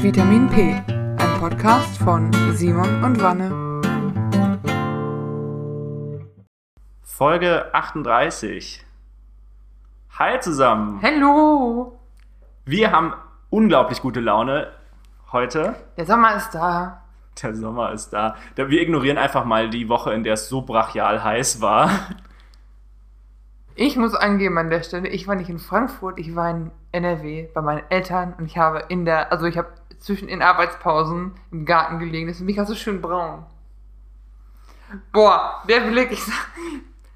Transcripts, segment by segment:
Vitamin P, ein Podcast von Simon und Wanne. Folge 38. Hi zusammen. Hallo! Wir haben unglaublich gute Laune heute. Der Sommer ist da. Der Sommer ist da. Wir ignorieren einfach mal die Woche, in der es so brachial heiß war. Ich muss angeben an der Stelle, ich war nicht in Frankfurt, ich war in NRW bei meinen Eltern und ich habe in der, also ich habe zwischen den Arbeitspausen im Garten gelegen, deswegen bin ich auch so schön braun. Boah, der Blick, ich sag,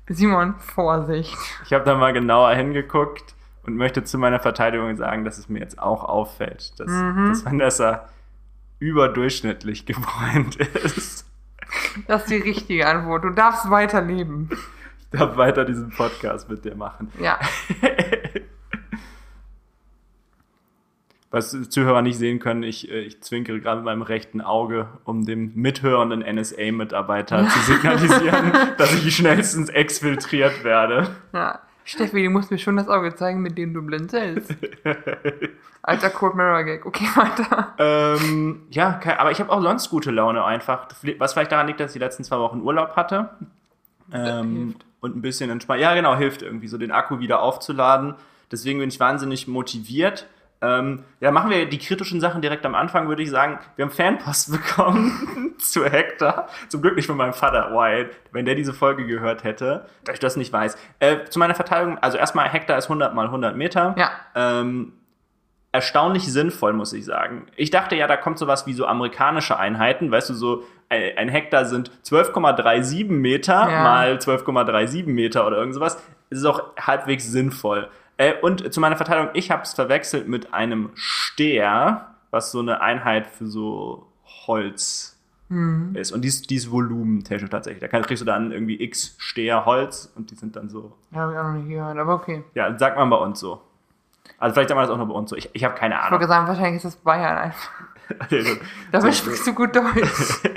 Simon, Vorsicht. Ich habe da mal genauer hingeguckt und möchte zu meiner Verteidigung sagen, dass es mir jetzt auch auffällt, dass, Mhm. dass Vanessa überdurchschnittlich gebräunt ist. Das ist die richtige Antwort. Du darfst weiterleben. Ich darf weiter diesen Podcast mit dir machen. Ja. Was die Zuhörer nicht sehen können, ich, äh, ich zwinkere gerade mit meinem rechten Auge, um dem mithörenden NSA-Mitarbeiter zu signalisieren, dass ich schnellstens exfiltriert werde. ja. Steffi, du musst mir schon das Auge zeigen, mit dem du blinzelst. Alter Cold Mirror Gag. Okay, weiter. Ähm, ja, aber ich habe auch sonst gute Laune einfach. Was vielleicht daran liegt, dass ich die letzten zwei Wochen Urlaub hatte. Ähm, und ein bisschen entspannt. Ja, genau, hilft irgendwie, so den Akku wieder aufzuladen. Deswegen bin ich wahnsinnig motiviert. Ähm, ja, machen wir die kritischen Sachen direkt am Anfang, würde ich sagen. Wir haben Fanpost bekommen zu Hector. Zum Glück nicht von meinem Vater Wyatt, wenn der diese Folge gehört hätte, dass ich das nicht weiß. Äh, zu meiner Verteidigung, also erstmal Hector ist 100 mal 100 Meter. Ja. Ähm, erstaunlich sinnvoll, muss ich sagen. Ich dachte ja, da kommt sowas wie so amerikanische Einheiten, weißt du, so ein ein Hektar sind 12,37 Meter Ja. mal 12,37 Meter oder irgend sowas. Es ist auch halbwegs sinnvoll. Äh, und zu meiner Verteidigung, ich habe es verwechselt mit einem Steher, was so eine Einheit für so Holz Hm. ist. Und die ist, die ist volumentechnisch tatsächlich. Da kriegst du dann irgendwie x Steher Holz und die sind dann so. Habe ich auch noch nicht gehört, aber okay. Ja, sagt man bei uns so. Also vielleicht sagt man das auch nur bei uns so. Ich, ich habe keine Ich Ahnung. wollte sagen, wahrscheinlich ist das Bayern einfach. Dabei sprichst du gut Deutsch.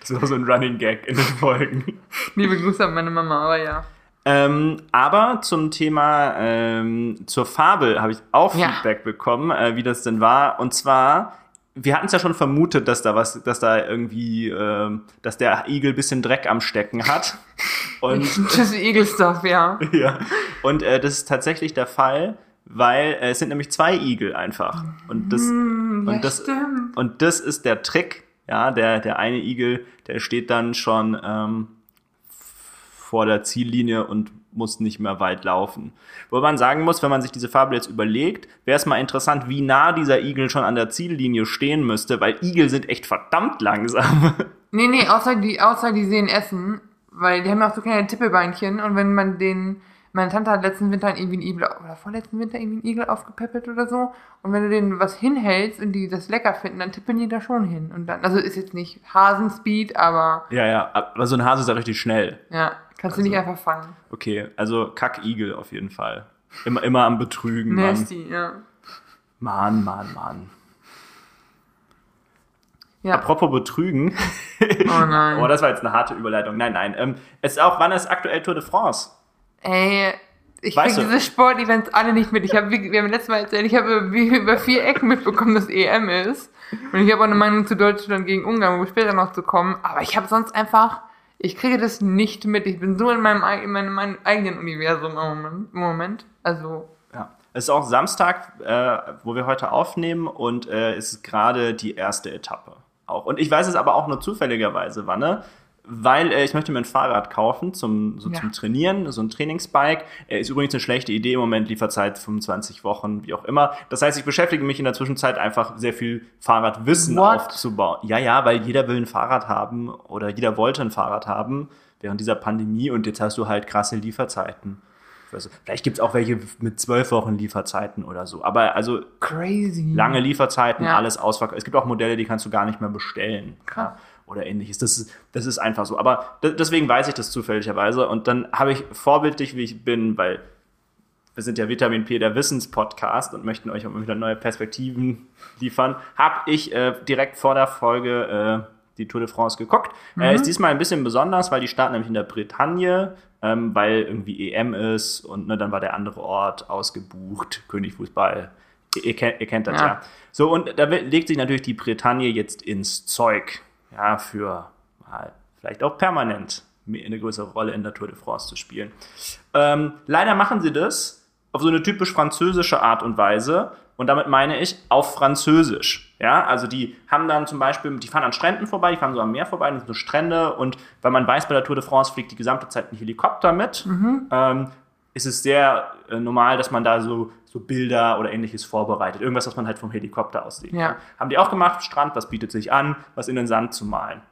Das ist auch so ein Running Gag in den Folgen. Liebe Grüße an meine Mama, aber ja. Ähm, aber zum Thema, ähm, zur Fabel habe ich auch Ja. Feedback bekommen, äh, wie das denn war. Und zwar, wir hatten es ja schon vermutet, dass da was, dass da irgendwie, ähm, dass der Igel bisschen Dreck am Stecken hat. Und Tschüss, Egelstuff, ja. ja. Und äh, das ist tatsächlich der Fall, weil äh, es sind nämlich zwei Igel einfach. Und das, ja, und das, stimmt. und das ist der Trick. Ja, der, der eine Igel, der steht dann schon ähm, vor der Ziellinie und muss nicht mehr weit laufen. Wo man sagen muss, wenn man sich diese Fabel jetzt überlegt, wäre es mal interessant, wie nah dieser Igel schon an der Ziellinie stehen müsste, weil Igel sind echt verdammt langsam. Nee, nee, außer die, außer die sehen Essen, weil die haben ja auch so kleine Tippelbeinchen und wenn man den, meine Tante hat letzten Winter irgendwie einen Igel, oder vorletzten Winter irgendwie einen Igel aufgepäppelt oder so und wenn du denen was hinhältst und die das lecker finden, dann tippeln die da schon hin und dann, also ist jetzt nicht Hasenspeed, aber ja, ja, aber so ein Hase ist ja richtig schnell. ja, kannst du nicht einfach fangen. Okay, also Kack-Igel auf jeden Fall. Immer, immer am Betrügen. Nasty, ja. Mann, Mann, Mann. Ja, Apropos Betrügen. oh nein. Oh, das war jetzt eine harte Überleitung. Nein, nein. Ähm, es ist auch, wann ist aktuell Tour de France? Ey, ich Weißt krieg du- diese Sportevents alle nicht mit. Ich habe, wir haben letztes Mal erzählt, ich habe über, über vier Ecken mitbekommen, dass EM ist. Und ich habe auch eine Meinung zu Deutschland gegen Ungarn, wo wir später noch zu kommen. Aber ich habe sonst einfach, ich kriege das nicht mit. Ich bin so in meinem, in meinem, eigenen Universum im Moment. Im Moment. Also, Ja. Es ist auch Samstag, äh, wo wir heute aufnehmen und äh, es ist gerade die erste Etappe. Auch. Und ich weiß es aber auch nur zufälligerweise, Wanne, weil äh, ich möchte mir ein Fahrrad kaufen zum, so Ja. zum Trainieren, so ein Trainingsbike. Äh, ist übrigens eine schlechte Idee im Moment, Lieferzeit 25 Wochen, wie auch immer. Das heißt, ich beschäftige mich in der Zwischenzeit einfach sehr viel Fahrradwissen What? aufzubauen. Ja, ja, weil jeder will ein Fahrrad haben oder jeder wollte ein Fahrrad haben während dieser Pandemie und jetzt hast du halt krasse Lieferzeiten. Nicht, Vielleicht gibt es auch welche mit zwölf Wochen Lieferzeiten oder so. Aber also crazy. lange Lieferzeiten, Ja. alles ausverkauft. Es gibt auch Modelle, die kannst du gar nicht mehr bestellen. Krass. Ja, oder ähnliches. Das ist, das ist einfach so. Aber de- deswegen weiß ich das zufälligerweise. Und dann habe ich vorbildlich, wie ich bin, weil wir sind ja Vitamin P, der Wissenspodcast und möchten euch auch immer wieder neue Perspektiven liefern, habe ich äh, direkt vor der Folge äh, die Tour de France geguckt. Äh, ist diesmal ein bisschen besonders, weil die starten nämlich in der Bretagne, ähm, weil irgendwie EM ist und ne, dann war der andere Ort ausgebucht, König Fußball Ihr, kennt, ihr kennt das Ja. ja. So, und da legt sich natürlich die Bretagne jetzt ins Zeug, ja, für mal vielleicht auch permanent eine größere Rolle in der Tour de France zu spielen. Ähm, leider machen sie das auf so eine typisch französische Art und Weise. Und damit meine ich auf Französisch. Ja, also die haben dann zum Beispiel, die fahren an Stränden vorbei, die fahren so am Meer vorbei, das sind so Strände. Und weil man weiß, bei der Tour de France fliegt die gesamte Zeit ein Helikopter mit, ähm, ist es sehr äh, normal, dass man da so, so Bilder oder ähnliches vorbereitet. Irgendwas, was man halt vom Helikopter aus sieht. Ja. Haben die auch gemacht, Strand, was bietet sich an, was in den Sand zu malen.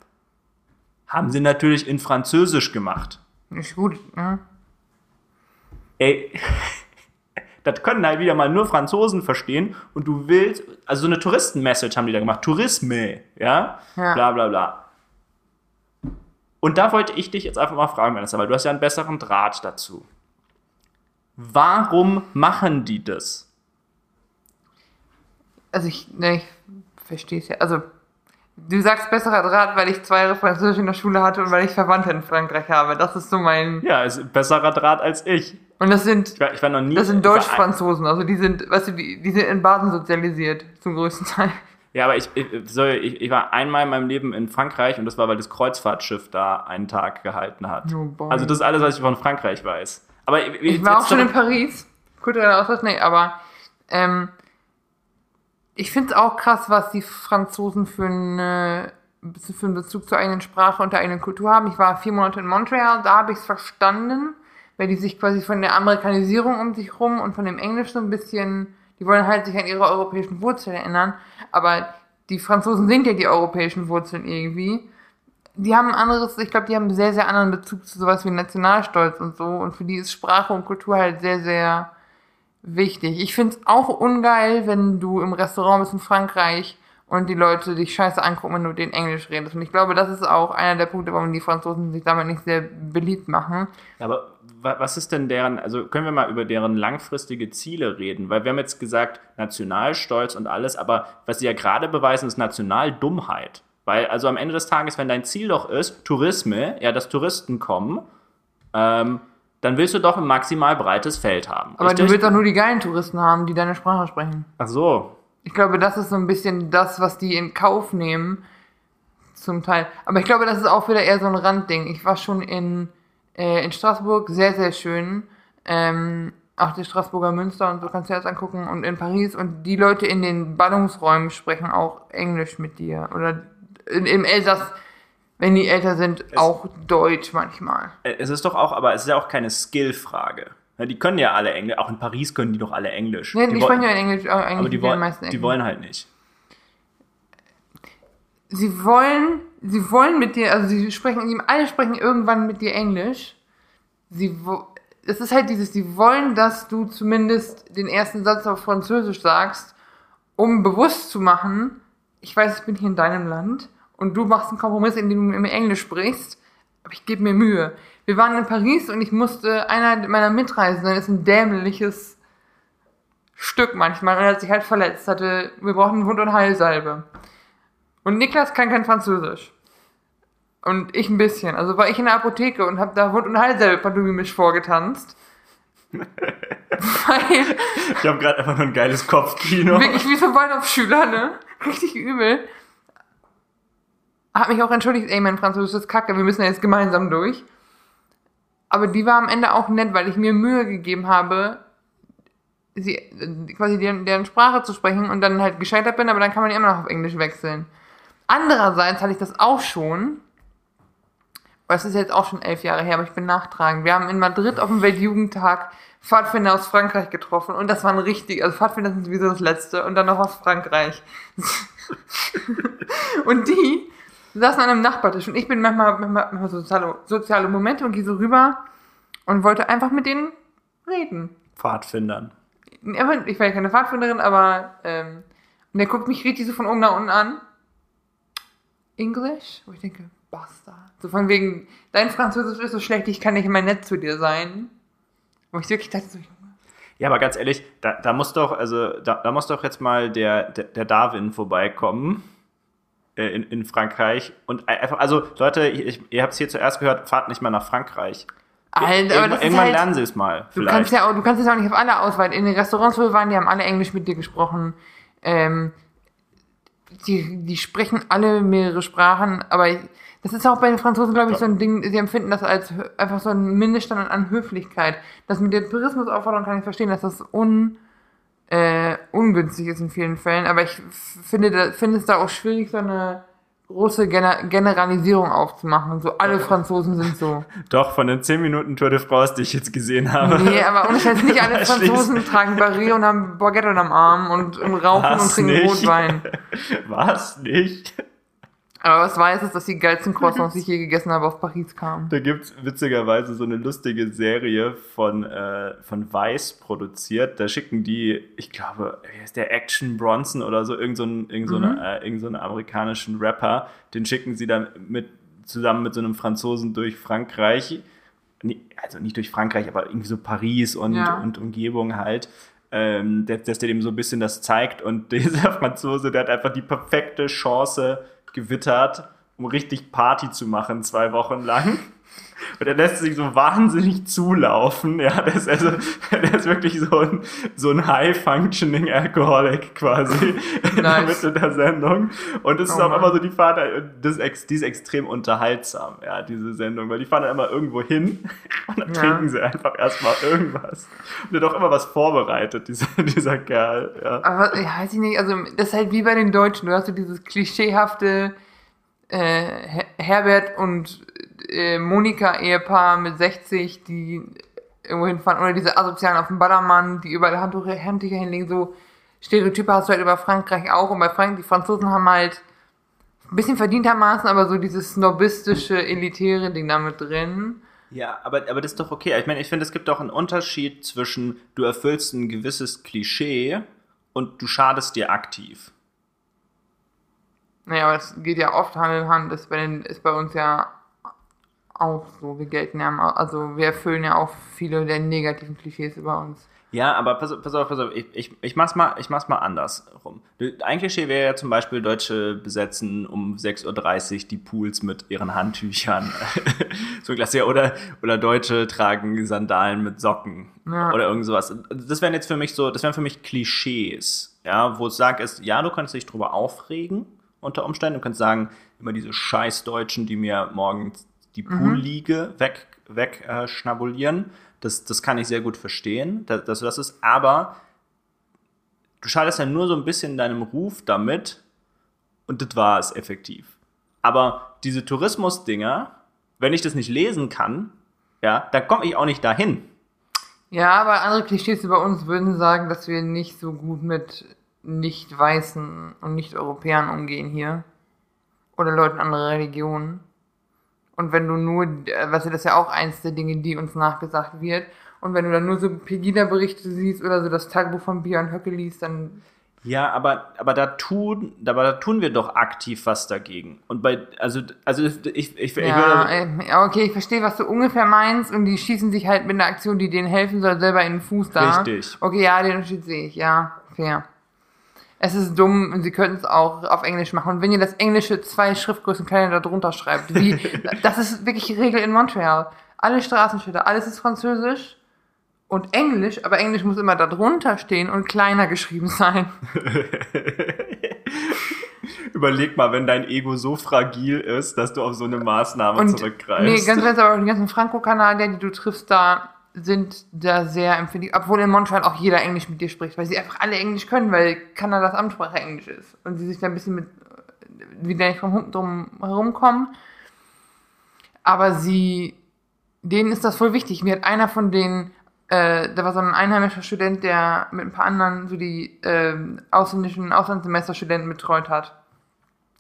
Haben sie natürlich in Französisch gemacht. Ist gut. Ja. Ey, das können halt wieder mal nur Franzosen verstehen und du willst, also so eine Touristen-Message haben die da gemacht, Tourisme, ja, Ja. bla bla bla. Und da wollte ich dich jetzt einfach mal fragen, Vanessa, weil du hast ja einen besseren Draht dazu. Warum machen die das? Also ich, ne, ich verstehe es ja. Also, du sagst besserer Draht, weil ich zwei Jahre Französisch in der Schule hatte und weil ich Verwandte in Frankreich habe. Das ist so mein. Ja, ist besserer Draht als ich. Und das sind, Ich war, ich war noch nie. das sind Deutsch-Franzosen. Also die sind, weißt du, die, die sind in Baden sozialisiert, zum größten Teil. Ja, aber ich, ich, so, ich, ich war einmal in meinem Leben in Frankreich und das war, weil das Kreuzfahrtschiff da einen Tag gehalten hat. Oh also das ist alles, was ich von Frankreich weiß. Aber Ich war auch schon in Paris. Kultureller Austausch, nee, aber ähm, ich finde es auch krass, was die Franzosen für, eine, für einen Bezug zur eigenen Sprache und der eigenen Kultur haben. Ich war vier Monate in Montreal, da habe ich es verstanden, weil die sich quasi von der Amerikanisierung um sich rum und von dem Englisch so ein bisschen, die wollen halt sich an ihre europäischen Wurzeln erinnern, aber die Franzosen sind ja die europäischen Wurzeln irgendwie die haben ein anderes, ich glaube, die haben einen sehr, sehr anderen Bezug zu sowas wie Nationalstolz und so. Und für die ist Sprache und Kultur halt sehr, sehr wichtig. Ich finde es auch ungeil, wenn du im Restaurant bist in Frankreich und die Leute dich scheiße angucken, wenn du den Englisch redest. Und ich glaube, das ist auch einer der Punkte, warum die Franzosen sich damit nicht sehr beliebt machen. Aber wa- was ist denn deren, also können wir mal über deren langfristige Ziele reden? Weil wir haben jetzt gesagt, Nationalstolz und alles, aber was sie ja gerade beweisen, ist Nationaldummheit. Weil also am Ende des Tages, wenn dein Ziel doch ist, Tourisme, ja, dass Touristen kommen, ähm, dann willst du doch ein maximal breites Feld haben. Aber richtig? du willst auch nur die geilen Touristen haben, die deine Sprache sprechen. Ach so. Ich glaube, das ist so ein bisschen das, was die in Kauf nehmen. Zum Teil. Aber ich glaube, das ist auch wieder eher so ein Randding. Ich war schon in, äh, in Straßburg, sehr, sehr schön. Ähm, auch die Straßburger Münster und so kannst du dir das angucken. Und in Paris. Und die Leute in den Ballungsräumen sprechen auch Englisch mit dir. Oder in, im Elsass, wenn die älter sind, auch Deutsch manchmal. Äh, Es ist doch auch, aber es ist ja auch keine Skill-Frage. Ja, die können ja alle Englisch, auch in Paris können die doch alle Englisch. Nee, die, wo- sprechen ja Englisch, äh, eigentlich aber die, wollen, meisten die Englisch. wollen halt nicht. sie wollen, sie wollen mit dir, also sie sprechen, die alle sprechen irgendwann mit dir Englisch. Sie, es ist halt dieses, sie wollen, dass du zumindest den ersten Satz auf Französisch sagst, um bewusst zu machen, ich weiß, ich bin hier in deinem Land und du machst einen Kompromiss, indem du mir Englisch sprichst, aber ich gebe mir Mühe. Wir waren in Paris und ich musste, einer meiner Mitreisenden ist ein dämliches Stück manchmal und er hat sich halt verletzt, hatte, wir brauchen Wund- und Heilsalbe. Und Niklas kann kein Französisch. Und ich ein bisschen. Also war ich in der Apotheke und habe da Wund- und Heilsalbe pantomimisch vorgetanzt. Weil, Ich habe gerade einfach nur ein geiles Kopfkino. wirklich wie so Waldorfschüler, ne? Richtig übel. Hab mich auch entschuldigt, ey, mein Französisch ist kacke, wir müssen ja jetzt gemeinsam durch. Aber die war am Ende auch nett, weil ich mir Mühe gegeben habe, sie, quasi deren, deren Sprache zu sprechen und dann halt gescheitert bin, aber dann kann man immer noch auf Englisch wechseln. Andererseits hatte ich das auch schon, weil es ist jetzt auch schon elf Jahre her, aber ich bin nachtragend. Wir haben in Madrid auf dem Weltjugendtag Pfadfinder aus Frankreich getroffen und das waren richtig, also Pfadfinder sind sowieso das Letzte und dann noch aus Frankreich. und die saßen an einem Nachbartisch und ich bin manchmal, manchmal, manchmal soziale, soziale Momente und gehe so rüber und wollte einfach mit denen reden. Pfadfindern. Ich war ja keine Pfadfinderin, aber ähm, und der guckt mich richtig so von oben nach unten an. English? Wo ich denke, Bastard. So von wegen, dein Französisch ist so schlecht, ich kann nicht immer nett zu dir sein. Wo ich wirklich dachte, so. Ja, aber ganz ehrlich, da, da muss doch, also da, da muss doch jetzt mal der, der, der Darwin vorbeikommen in, in Frankreich und einfach, also Leute, ich, ihr habt es hier zuerst gehört, fahrt nicht mal nach Frankreich. Alter, aber das Irgendwann halt- lernen sie es mal. Du kannst ja auch, du kannst es ja auch nicht auf alle ausweiten. In den Restaurants, wo wir waren, die haben alle Englisch mit dir gesprochen. Ähm, die, die sprechen alle mehrere Sprachen, aber ich, das ist auch bei den Franzosen, glaube ich, so ein Ding, sie empfinden das als einfach so ein Mindeststandard an Höflichkeit. Das mit der Tourismusaufforderung kann ich verstehen, dass das un, äh, ungünstig ist in vielen Fällen, aber ich finde, da, finde es da auch schwierig, so eine große Gener Generalisierung aufzumachen. So alle Franzosen sind so. Doch, von den 10 Minuten Tour de France, die ich jetzt gesehen habe. Nee, aber ohne Scheiß, nicht alle Franzosen tragen Barret und haben Baguette am Arm und, und rauchen und Was trinken nicht? Rotwein. Was nicht? Aber was weiß ist, dass die geilsten Croissants, die ich je gegessen habe, aus Paris kamen. Da gibt's witzigerweise so eine lustige Serie von, äh, von Vice produziert. Da schicken die, ich glaube, wie heißt der Action Bronson oder so, irgend so einen, irgend so Mhm. eine, äh, irgend so einen amerikanischen Rapper, den schicken sie dann mit, zusammen mit so einem Franzosen durch Frankreich. Also nicht durch Frankreich, aber irgendwie so Paris und, Ja. und Umgebung halt. Ähm, dass, dass der dem so ein bisschen das zeigt und dieser Franzose, der hat einfach die perfekte Chance gewittert, um richtig Party zu machen, zwei Wochen lang. Und er lässt sich so wahnsinnig zulaufen. Ja, der ist, also, der ist wirklich so ein, so ein High-Functioning Alcoholic quasi in der Nice. Mitte der Sendung. Und es ist Oh auch Mann. immer so, die fahren da, das ist, die ist extrem unterhaltsam, ja, diese Sendung, weil die fahren dann immer irgendwo hin und dann Ja. trinken sie einfach erstmal irgendwas. Und der hat auch immer was vorbereitet, dieser, dieser Kerl, ja. Aber ja, weiß ich nicht, also das ist halt wie bei den Deutschen. Du hast so dieses klischeehafte äh, Her- Herbert und äh, Monika-Ehepaar mit 60, die irgendwo hinfahren. Oder diese Asozialen auf dem Ballermann, die überall Handtücher hinlegen. So Stereotype hast du halt über Frankreich auch. Und bei Frank die Franzosen haben halt ein bisschen verdientermaßen, aber so dieses snobistische, elitäre Ding damit drin. Ja, aber, aber das ist doch okay. Ich meine, ich finde, es gibt auch einen Unterschied zwischen, du erfüllst ein gewisses Klischee und du schadest dir aktiv. Naja, aber das geht ja oft Hand in Hand. Das ist bei, den, ist bei uns ja auch so. Wir gelten ja, also wir erfüllen ja auch viele der negativen Klischees über uns. Ja, aber pass, pass auf, pass auf, ich, ich, ich mach's mal, ich mach's mal andersrum. Ein Klischee wäre ja zum Beispiel, Deutsche besetzen um 6.30 Uhr die Pools mit ihren Handtüchern. so klasse. Oder, oder Deutsche tragen Sandalen mit Socken. Ja. Oder irgend sowas. Das wären jetzt für mich so, das wären für mich Klischees. Ja, wo es sagt ist, ja, du kannst dich drüber aufregen unter Umständen. Du kannst sagen, immer diese scheiß Deutschen, die mir morgens die Poolliege weg, weg äh, schnabulieren. Das, das kann ich sehr gut verstehen, dass, dass du das ist. Aber du schadest ja nur so ein bisschen deinem Ruf damit und das war es effektiv. Aber diese Tourismus-Dinger, wenn ich das nicht lesen kann, ja, dann komme ich auch nicht dahin. Ja, aber andere Klischees über uns würden sagen, dass wir nicht so gut mit Nicht-Weißen und Nicht-Europäern umgehen hier. Oder Leuten anderer Religionen. Und wenn du nur, äh, weißt du, das ist ja auch eins der Dinge, die uns nachgesagt wird. Und wenn du dann nur so Pegida-Berichte siehst oder so das Tagebuch von Björn Höcke liest, dann Ja, aber, aber, da tun, aber da tun wir doch aktiv was dagegen. Und bei, also, also ich, ich, ich, Ja, würde, äh, ja, okay, ich verstehe, was du ungefähr meinst und die schießen sich halt mit einer Aktion, die denen helfen soll, selber in den Fuß da. Richtig. Okay, ja, den Unterschied sehe ich, ja, fair. Es ist dumm und sie könnten es auch auf Englisch machen. Und wenn ihr das Englische zwei Schriftgrößen kleiner da drunter schreibt, wie, das ist wirklich die Regel in Montreal. Alle Straßenschilder, alles ist Französisch und Englisch, aber Englisch muss immer da drunter stehen und kleiner geschrieben sein. überleg mal, wenn dein Ego so fragil ist, dass du auf so eine Maßnahme Und zurückgreifst. nee, ganz ehrlich, aber auch die ganzen Franco-Kanadier, die du triffst, da sind da sehr empfindlich. Obwohl in Montreal auch jeder Englisch mit dir spricht, weil sie einfach alle Englisch können, weil Kanadas Amtssprache Englisch ist. Und sie sich da ein bisschen mit, wieder nicht drum, drum herumkommen. Aber sie, denen ist das voll wichtig. Mir hat einer von denen, äh, da war so ein einheimischer Student, der mit ein paar anderen so die ähm, ausländischen Auslandssemesterstudenten betreut hat.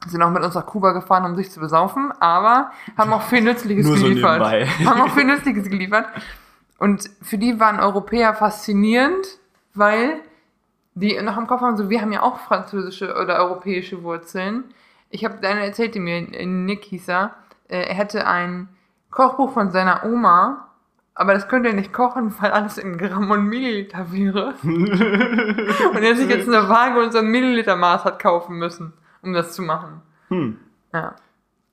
Sind auch mit uns nach Kuba gefahren, um sich zu besaufen, aber haben auch viel Nützliches so geliefert. nebenbei. haben auch viel Nützliches geliefert. Und für die waren Europäer faszinierend, weil die noch im Kopf haben, so wir haben ja auch französische oder europäische Wurzeln. Ich habe einer erzählte mir, Nick hieß er, äh, er hätte ein Kochbuch von seiner Oma, aber das könnte er nicht kochen, weil alles in Gramm und Milliliter wäre. und er sich jetzt eine Waage und so ein Millilitermaß hat kaufen müssen, um das zu machen. Hm. Ja.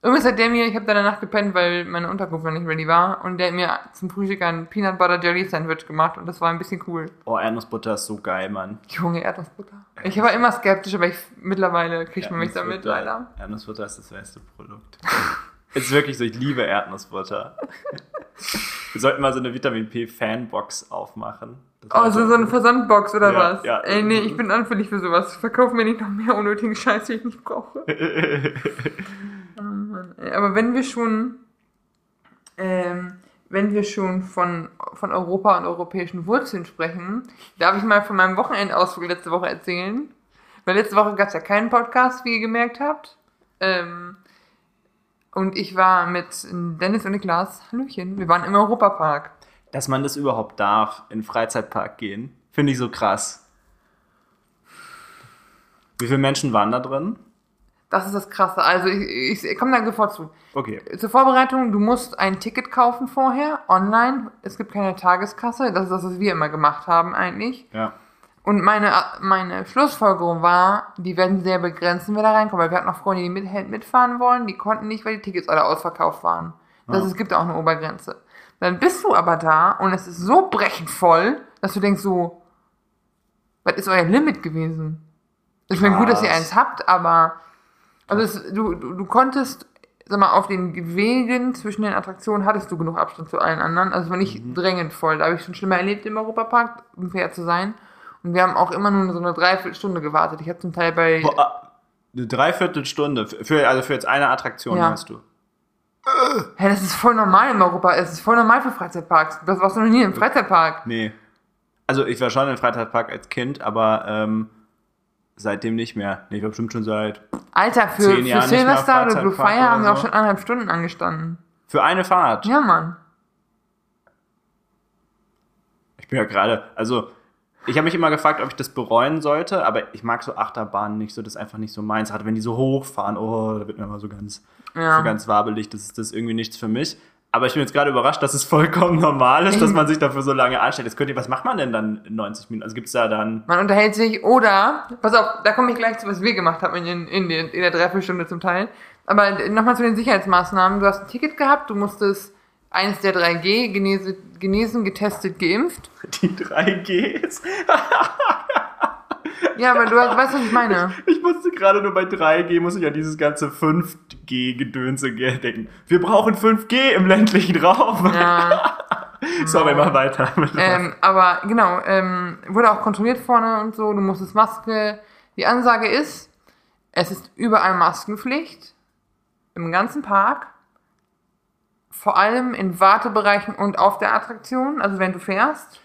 Übrigens hat der mir, ich habe da danach gepennt, weil meine Unterkunft noch nicht ready war. Und der hat mir zum Frühstück ein Peanut Butter Jelly Sandwich gemacht. Und das war ein bisschen cool. Oh, Erdnussbutter ist so geil, Mann. Junge, Erdnussbutter. Ich war immer skeptisch, aber ich, mittlerweile kriegt man mich damit leider. Erdnussbutter ist das beste Produkt. ist wirklich so, ich liebe Erdnussbutter. Wir sollten mal so eine Vitamin P Fanbox aufmachen. Das Oh, war so, so eine Versandbox oder Ja, was? ja. Ey, nee, ich bin anfällig für sowas. Verkauf mir nicht noch mehr unnötigen Scheiß, den ich nicht brauche. Mann, ey. Aber wenn wir schon, ähm, wenn wir schon von, von Europa und europäischen Wurzeln sprechen, darf ich mal von meinem Wochenendausflug letzte Woche erzählen. Weil letzte Woche gab es ja keinen Podcast, wie ihr gemerkt habt. Ähm, und ich war mit Dennis und Niklas, Hallöchen, wir waren im Europapark. Dass man das überhaupt darf, in den Freizeitpark gehen, finde ich so krass. Wie viele Menschen waren da drin? Das ist das Krasse. Also ich, ich komme da sofort zu. Okay. Zur Vorbereitung, du musst ein Ticket kaufen vorher, online. Es gibt keine Tageskasse. Das ist das, was wir immer gemacht haben eigentlich. Ja. Und meine, meine Schlussfolgerung war, die werden sehr begrenzen, wer da reinkommt. Weil wir hatten noch Freunde, die mit, mitfahren wollen. Die konnten nicht, weil die Tickets alle ausverkauft waren. Das, Ah. Es gibt auch eine Obergrenze. Dann bist du aber da und es ist so brechend voll, dass du denkst so, was ist euer Limit gewesen? Ich meine, gut, dass ihr eins habt, aber also es, du, du, du konntest, sag mal, auf den Wegen zwischen den Attraktionen hattest du genug Abstand zu allen anderen. Also es war nicht drängend voll. Da habe ich schon schlimmer erlebt im Europapark, um fair zu sein. Und wir haben auch immer nur so eine Dreiviertelstunde gewartet. Ich habe zum Teil bei. Boah, eine Dreiviertelstunde. Für, also für jetzt eine Attraktion, Ja. weißt du. Hä, das ist voll normal im Europa. Es ist voll normal für Freizeitparks. Das warst du noch nie im Freizeitpark. Nee. Also ich war schon im Freizeitpark als Kind, aber ähm, seitdem nicht mehr. Nee, ich war bestimmt schon seit. Alter, für, Zehn für Silvester oder Blue Fire haben wir oder auch so. schon anderthalb Stunden angestanden. Für eine Fahrt. Ja, Mann. Ich bin ja gerade, also ich habe mich immer gefragt, ob ich das bereuen sollte, aber ich mag so Achterbahnen nicht so, das ist einfach nicht so meins. Gerade wenn die so hochfahren, oh, da wird mir immer so ganz, Ja. so ganz wabelig, das ist das ist irgendwie nichts für mich. Aber ich bin jetzt gerade überrascht, dass es vollkommen normal ist, dass man sich dafür so lange anstellt. Jetzt könnt ihr, was macht man denn dann in 90 Minuten? Also gibt's da dann. Man unterhält sich oder, pass auf, da komme ich gleich zu, was wir gemacht haben in, in, den, in der Dreiviertelstunde zum Teil. Aber nochmal zu den Sicherheitsmaßnahmen. Du hast ein Ticket gehabt, du musstest eins der 3G, genese, genesen, getestet, geimpft. Die 3Gs. Ja, aber du weißt was ich meine? Ich musste gerade nur bei 3G, muss ich an dieses ganze 5G-Gedönse denken. Wir brauchen 5G im ländlichen Raum. Ja, Sorry, mach weiter. ähm, aber genau, ähm, wurde auch kontrolliert vorne und so, du musstest Maske. Die Ansage ist, es ist überall Maskenpflicht. Im ganzen Park. Vor allem in Wartebereichen und auf der Attraktion, also wenn du fährst.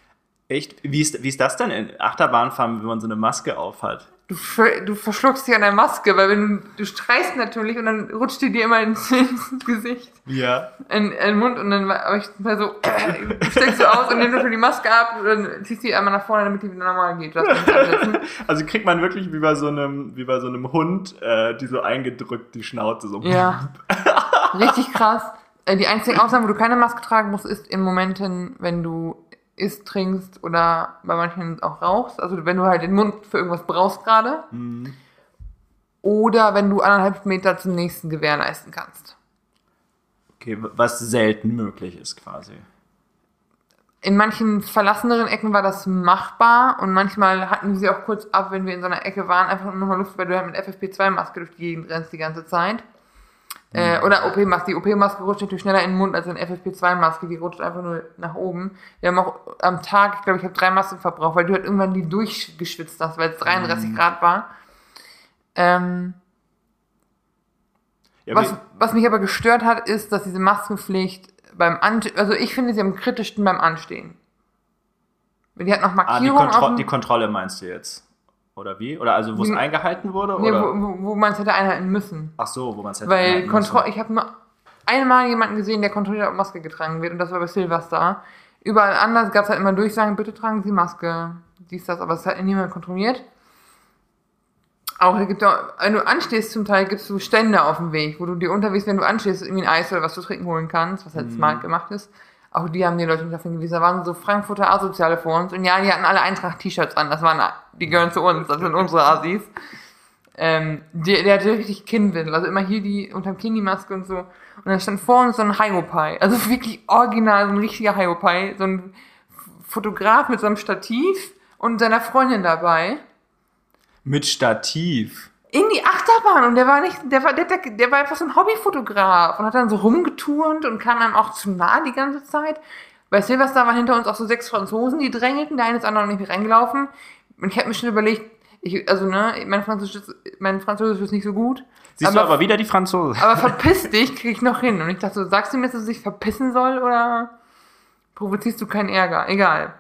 Echt? Wie ist, wie ist das denn in Achterbahnfahren, wenn man so eine Maske aufhat? Du, ver- du verschluckst dich an der Maske, weil wenn du, du streist natürlich und dann rutscht die dir immer ins, ins Gesicht, Ja. in, in den Mund und dann war aber ich mal so, äh, steckst du aus und nimmst dafür die Maske ab und dann ziehst du die einmal nach vorne, damit die wieder normal geht. Also kriegt man wirklich wie bei so einem, wie bei so einem Hund, äh, die so eingedrückt, die Schnauze so. Ja. Richtig krass. Äh, Die einzigen Ausnahmen, wo du keine Maske tragen musst, ist in Momenten, wenn du isst, trinkst oder bei manchen auch rauchst. Also wenn du halt den Mund für irgendwas brauchst gerade. Mhm. Oder wenn du anderthalb Meter zum nächsten gewährleisten kannst. Okay, was selten möglich ist quasi. In manchen verlasseneren Ecken war das machbar und manchmal hatten wir sie auch kurz ab, wenn wir in so einer Ecke waren, einfach nur mal Luft, weil du halt mit FFP2-Maske durch die Gegend rennst die ganze Zeit. Äh, oder OP-Maske. Die OP-Maske rutscht natürlich schneller in den Mund als eine FFP2-Maske. Die rutscht einfach nur nach oben. Wir haben auch am Tag, ich glaube, ich habe drei Masken verbraucht, weil du halt irgendwann die durchgeschwitzt hast, weil es 33 Grad war. Ähm, Ja, was, was mich aber gestört hat, ist, dass diese Maskenpflicht beim Anstehen, also ich finde sie am kritischsten beim Anstehen. Die hat noch ah, die, Markierungen Kontro die Kontrolle meinst du jetzt? Oder wie? Oder also, wo es Wie- eingehalten wurde? nee, oder? wo, wo, man es hätte einhalten müssen. Ach so, wo man es hätte Weil einhalten müssen. Kontrolle, ich habe nur einmal jemanden gesehen, der kontrolliert, ob Maske getragen wird und das war bei Silvester. Überall anders gab es halt immer Durchsagen, bitte tragen Sie Maske, dies, das, aber es hat niemand kontrolliert. Auch es gibt auch, wenn du anstehst zum Teil, gibst du Stände auf dem Weg, wo du dir unterwegs, wenn du anstehst, irgendwie ein Eis oder was zu trinken holen kannst, was halt Mhm. smart gemacht ist. Auch die haben die Leute nicht dafür hingewiesen. Da waren so Frankfurter Asoziale vor uns und ja, die hatten alle Eintracht-T-Shirts an. Das waren, die gehören zu uns, das sind unsere Asis. ähm, der, der hatte richtig Kinnwindel, also immer hier die, unterm Kinn die Maske und so. Und dann stand vor uns so ein Hyopai, also wirklich original, so ein richtiger Hyopai, so ein Fotograf mit so einem Stativ und seiner Freundin dabei. Mit Stativ. In die Achterbahn und der war nicht, der war, der, der, der war einfach so ein Hobbyfotograf und hat dann so rumgeturnt und kam dann auch zu nah die ganze Zeit. Bei Silvester waren hinter uns auch so sechs Franzosen, die drängelten, der eine ist andere noch nicht mehr reingelaufen. Und ich habe mir schon überlegt, ich, also ne, mein Französisch, ist, mein Französisch ist nicht so gut. Siehst du aber wieder die Franzosen. Aber verpiss dich, krieg ich noch hin. Und ich dachte so, sagst du mir, dass sich verpissen soll oder provozierst du keinen Ärger? Egal.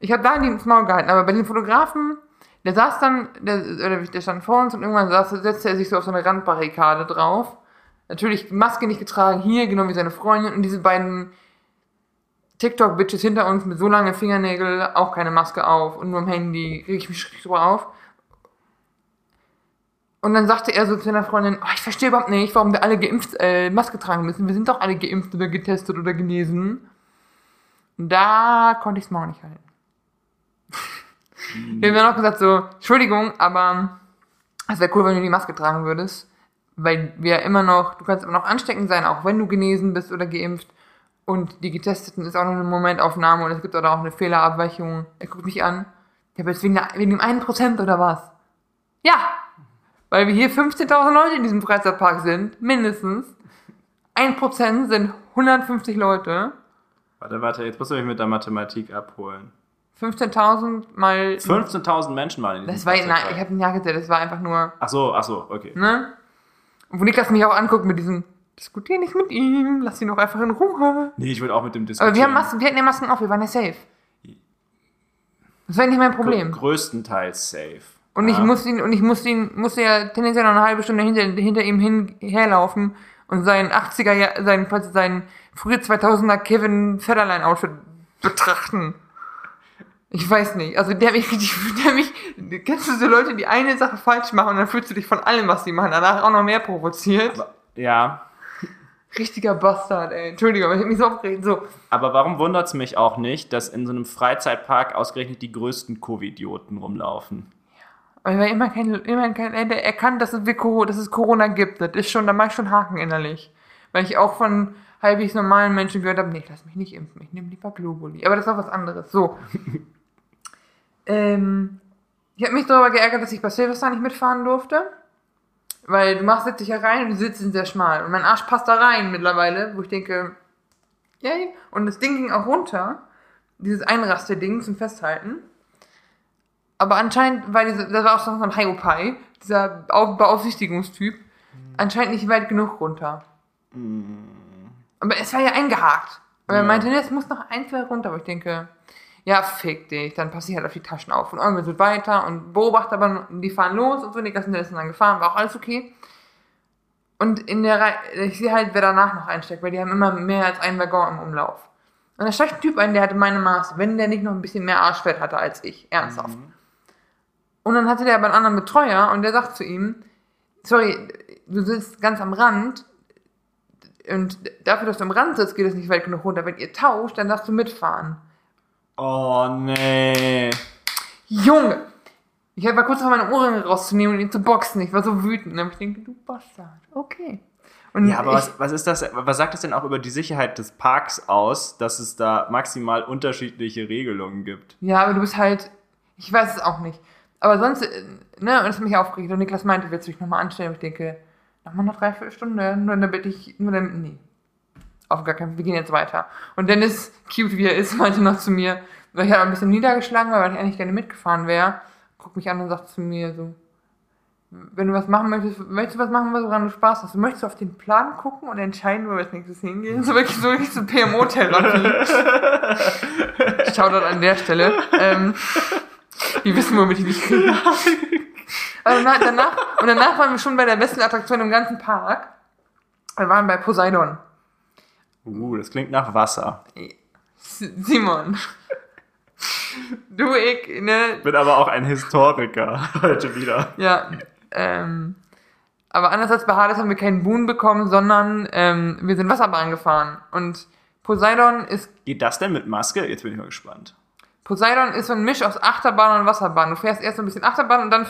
Ich habe da ins Maul gehalten, aber bei den Fotografen, der saß dann, der, oder der stand vor uns und irgendwann saß, setzte er sich so auf so eine Randbarrikade drauf. Natürlich Maske nicht getragen, hier, genau wie seine Freundin und diese beiden TikTok-Bitches hinter uns mit so langen Fingernägeln, auch keine Maske auf und nur am Handy, reg ich mich schrecklich drüber auf. Und dann sagte er so zu seiner Freundin, oh, ich verstehe überhaupt nicht, warum wir alle geimpft, äh, Maske tragen müssen. Wir sind doch alle geimpft oder getestet oder genesen. Und da konnte ich es mal nicht halten. Wir haben dann auch gesagt so, Entschuldigung, aber es wäre cool, wenn du die Maske tragen würdest. Weil wir immer noch, du kannst immer noch ansteckend sein, auch wenn du genesen bist oder geimpft. Und die Getesteten ist auch noch eine Momentaufnahme und es gibt auch eine Fehlerabweichung. Er guckt mich an. Ich habe jetzt wegen, der, wegen dem einen Prozent oder was? Ja! Weil wir hier 15.000 Leute in diesem Freizeitpark sind, mindestens. Ein Prozent sind 150 Leute. Warte, warte, jetzt musst du mich mit der Mathematik abholen. 15.000 mal. 15.000 Menschen waren in diesem Das war, nein, ich habe ein Jahr gezählt, das war einfach nur, Ach so, ach so, okay. ne? Und wo Niklas mich auch anguckt mit diesem, diskutier nicht mit ihm, lass ihn doch einfach in Ruhe. Nee, ich würde auch mit dem diskutieren. Aber wir haben Masken, wir hatten ja Masken auf, wir waren ja safe. Das war nicht mein Problem. Gr- Größtenteils safe. Und ich Ja. musste ihn, und ich musste ihn, musste ja tendenziell noch eine halbe Stunde hinter, hinter ihm hin, herlaufen und seinen 80er, Jahr, seinen, seinen frühe 2000er Kevin Federline Outfit betrachten. Ich weiß nicht. Also der mich, der mich, kennst du so Leute, die eine Sache falsch machen und dann fühlst du dich von allem, was sie machen, danach auch noch mehr provoziert? Ja, Richtiger Bastard, ey. Entschuldigung, aber ich hab mich so aufgeregt. So, aber warum wundert es mich auch nicht, dass in so einem Freizeitpark ausgerechnet die größten Covidioten rumlaufen? aber ich war immer kein, immer kein, er der erkannt, dass es, dass es Corona gibt. Das ist schon, da mach ich schon Haken innerlich. Weil ich auch von halbwegs normalen Menschen gehört habe, nee, lass mich nicht impfen, ich nehme lieber Globuli. Aber das ist auch was anderes. So. ähm, ich habe mich darüber geärgert, dass ich bei Silvester nicht mitfahren durfte. Weil du machst setzt dich ja rein und die Sitze sind sehr schmal. Und mein Arsch passt da rein mittlerweile, wo ich denke, yay. Und das Ding ging auch runter. Dieses Einraster-Ding zum Festhalten. Aber anscheinend war diese, das war auch so ein Hyopai, dieser Au- Beaufsichtigungstyp, anscheinend nicht weit genug runter. Aber es war ja eingehakt. Und er Ja. meinte, nee, es muss noch ein, zwei runter. Aber ich denke, ja, fick dich, dann passe ich halt auf die Taschen auf. Und irgendwann wird weiter und beobachte aber, die fahren los und so, die sind dann gefahren, war auch alles okay. Und in der Reihe, ich sehe halt, wer danach noch einsteckt, weil die haben immer mehr als einen Waggon im Umlauf. Und da steigt ein Typ ein, der hatte meine Maße, wenn der nicht noch ein bisschen mehr Arschfett hatte als ich, ernsthaft. Und dann hatte der aber einen anderen Betreuer und der sagt zu ihm, sorry, du sitzt ganz am Rand und dafür, dass du am Rand sitzt, geht es nicht weit genug runter. Wenn ihr tauscht, dann darfst du mitfahren. Oh nee. Junge! Ich war kurz vor meine Ohrringe rauszunehmen und ihn zu boxen. Ich war so wütend. Aber ich denke, du Bastard. Okay. Und Ja, aber ich, was, was ist das? Was sagt das denn auch über die Sicherheit des Parks aus, dass es da maximal unterschiedliche Regelungen gibt? Ja, aber du bist halt. Ich weiß es auch nicht. Aber sonst, äh, ne, und das hat mich aufgeregt. Und Niklas meinte, willst du dich nochmal anstellen? Ich denke, nochmal eine Dreiviertelstunde, nur damit ich, nur damit, nee. Auf gar keinen Fall, wir gehen jetzt weiter. Und Dennis, cute wie er ist, meinte noch zu mir, weil ich halt ein bisschen niedergeschlagen war, weil ich eigentlich gerne mitgefahren wäre, guckt mich an und sagt zu mir so, wenn du was machen möchtest, möchtest du was machen, woran du Spaß hast? Du möchtest auf den Plan gucken und entscheiden, wo wir als nächstes hingehen? So wirklich so richtig so PMO-Therapie. Shoutout an der Stelle. Ähm, die wissen, womit die mich kriegen. Also na, danach, und danach waren wir schon bei der besten Attraktion im ganzen Park. Wir waren bei Poseidon. Uh, das klingt nach Wasser. Simon. Du, ich, ne? Bin aber auch ein Historiker heute wieder. Ja, ähm. Aber anders als bei Hades haben wir keinen Boon bekommen, sondern ähm, wir sind Wasserbahn gefahren. Und Poseidon ist Geht das denn mit Maske? Jetzt bin ich mal gespannt. Poseidon ist so ein Misch aus Achterbahn und Wasserbahn. Du fährst erst so ein bisschen Achterbahn und dann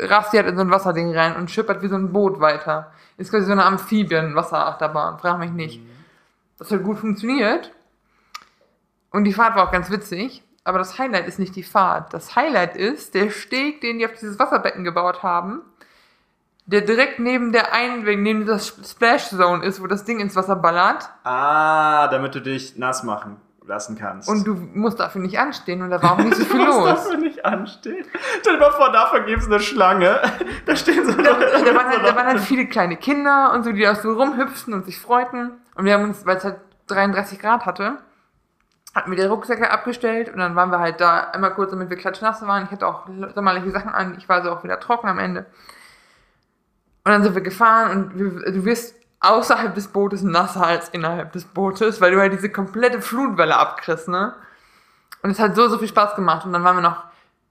rast die halt in so ein Wasserding rein und schippert wie so ein Boot weiter. Ist quasi so eine Amphibien-Wasserachterbahn. Frag mich nicht. Das hat gut funktioniert. Und die Fahrt war auch ganz witzig. Aber das Highlight ist nicht die Fahrt. Das Highlight ist der Steg, den die auf dieses Wasserbecken gebaut haben, der direkt neben der einen, neben dieser Splash Zone ist, wo das Ding ins Wasser ballert. Ah, damit du dich nass machen lassen kannst. Und du musst dafür nicht anstehen und da war auch nicht so viel Du musst los. dafür nicht anstehen. Stell dir mal vor, dafür gibt es eine Schlange. Da stehen so Da, da, waren halt, da waren halt viele kleine Kinder und so, die da so rumhüpften und sich freuten. Und wir haben uns, weil es halt 33 Grad hatte, hatten wir die Rucksäcke abgestellt und dann waren wir halt da einmal kurz, damit wir klatschnass waren. Ich hatte auch sommerliche Sachen an, ich war so auch wieder trocken am Ende. Und dann sind wir gefahren und wir, du wirst außerhalb des Bootes nasser als innerhalb des Bootes, weil du halt diese komplette Flutwelle abkriegst, ne? Und es hat so, so viel Spaß gemacht. Und dann waren wir noch,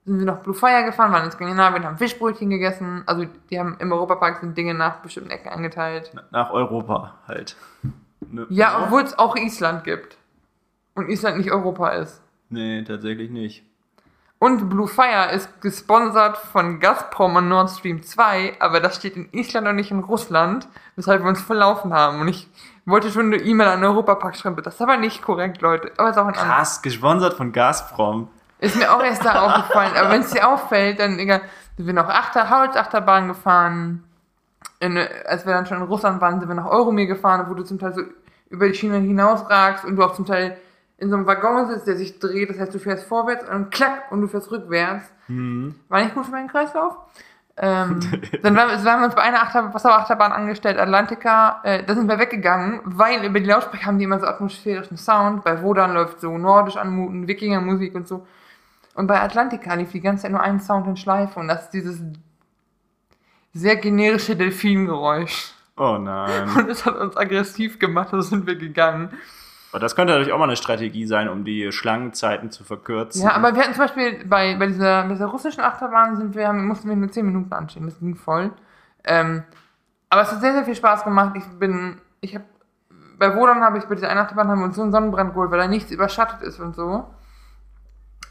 sind wir noch Blue Fire gefahren, waren in Skandinavien, haben Fischbrötchen gegessen. Also die haben im Europapark sind Dinge nach bestimmten Ecken eingeteilt. Nach Europa halt. Ne? Ja, obwohl es auch Island gibt. Und Island nicht Europa ist. Nee, tatsächlich nicht. Und Blue Fire ist gesponsert von Gazprom und Nord Stream 2, aber das steht in Island und nicht in Russland, weshalb wir uns verlaufen haben. Und ich wollte schon eine E-Mail an den Europapark schreiben, das ist aber nicht korrekt, Leute. Aber ist auch ein. Krass, gesponsert von Gazprom. Ist mir auch erst da aufgefallen. Aber wenn es dir auffällt, dann egal, sind wir noch Achter, Holzachterbahn gefahren. In, als wir dann schon in Russland waren, sind wir nach Euromir gefahren, wo du zum Teil so über die Schiene hinausragst und du auch zum Teil in so einem Waggon sitzt, der sich dreht. Das heißt, du fährst vorwärts und klack und du fährst rückwärts. War nicht gut für meinen Kreislauf. Ähm, dann waren, wir- waren wir uns bei einer Achter Wasserachterbahn angestellt, Atlantica. Äh, da sind wir weggegangen, weil über die Lautsprecher haben die immer so atmosphärischen Sound. Bei Wodan läuft so nordisch anmuten, Wikingermusik und so. Und bei Atlantica lief die ganze Zeit nur ein Sound in Schleife und das ist dieses sehr generische Delfingeräusch. Oh nein. Und das hat uns aggressiv gemacht, da sind wir gegangen. Aber das könnte natürlich auch mal eine Strategie sein, um die Schlangenzeiten zu verkürzen. Ja, aber wir hatten zum Beispiel bei, bei, dieser, bei dieser russischen Achterbahn sind wir, mussten wir nur 10 Minuten anstehen, das ging voll. Ähm, aber es hat sehr, sehr viel Spaß gemacht. Ich bin, ich habe, bei Wodan habe ich, bei dieser Achterbahn haben wir uns so einen Sonnenbrand geholt, weil da nichts überschattet ist und so.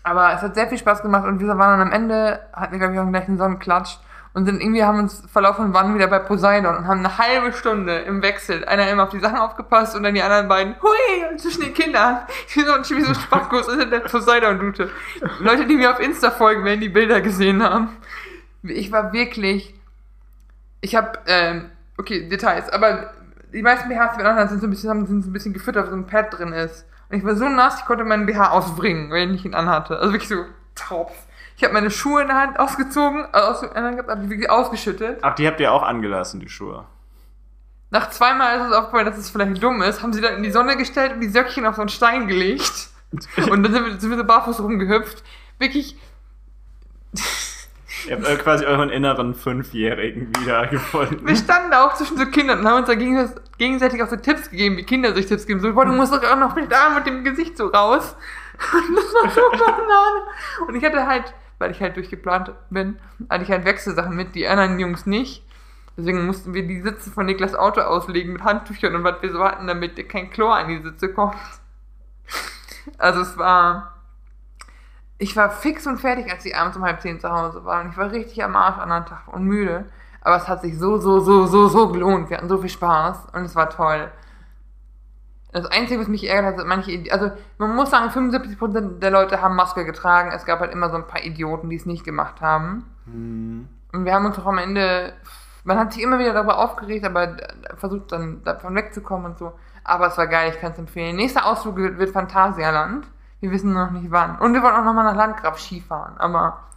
Aber es hat sehr viel Spaß gemacht und wir waren dann am Ende, hatten wir glaube ich auch gleich einen Sonnenklatsch und sind irgendwie haben uns verlaufen und waren wieder bei Poseidon und haben eine halbe Stunde im Wechsel einer immer auf die Sachen aufgepasst und dann die anderen beiden, hui, zwischen den Kindern, wie so, wie so Spackos in der Poseidon-Dute. Leute, die mir auf Insta folgen, werden die Bilder gesehen haben. Ich war wirklich, ich habe, ähm, okay, Details, aber die meisten BHs, die wir anhaben, sind so ein bisschen, sind so ein bisschen gefüttert, wo so ein Pad drin ist. Und ich war so nass, ich konnte meinen BH ausbringen, wenn ich ihn anhatte. Also wirklich so Tropf. Ich habe meine Schuhe in der Hand ausgezogen, also aus, habe die wirklich ausgeschüttet. Ach, die habt ihr auch angelassen, die Schuhe. Nach zweimal ist es aufgefallen, dass es vielleicht dumm ist, haben sie dann in die Sonne gestellt und die Söckchen auf so einen Stein gelegt. Und dann sind wir, sind wir so barfuß rumgehüpft. Wirklich, Ihr habt äh, quasi euren inneren Fünfjährigen wiedergefunden. wir standen da auch zwischen so Kindern und haben uns da gegens- gegenseitig auch so Tipps gegeben, wie Kinder sich Tipps geben. So, boah, du musst doch auch noch mit dem Arm und dem Gesicht so raus. Und das war so Banane. Und ich hatte halt, weil ich halt durchgeplant bin, hatte ich halt Wechselsachen mit, die anderen Jungs nicht. Deswegen mussten wir die Sitze von Niklas Auto auslegen mit Handtüchern und was wir so hatten, damit kein Chlor an die Sitze kommt. Also es war. Ich war fix und fertig, als ich abends um halb zehn zu Hause war. Und ich war richtig am Arsch an einem Tag und müde. Aber es hat sich so, so, so, so, so gelohnt. Wir hatten so viel Spaß und es war toll. Das Einzige, was mich ärgert hat, sind manche Also, man muss sagen, 75% der Leute haben Maske getragen. Es gab halt immer so ein paar Idioten, die es nicht gemacht haben. Hm. Und wir haben uns auch am Ende, man hat sich immer wieder darüber aufgeregt, aber versucht dann davon wegzukommen und so. Aber es war geil, ich kann es empfehlen. Nächster Ausflug wird, wird Phantasialand. Wir wissen noch nicht wann. Und wir wollen auch nochmal nach Landgraf Skifahren. Aber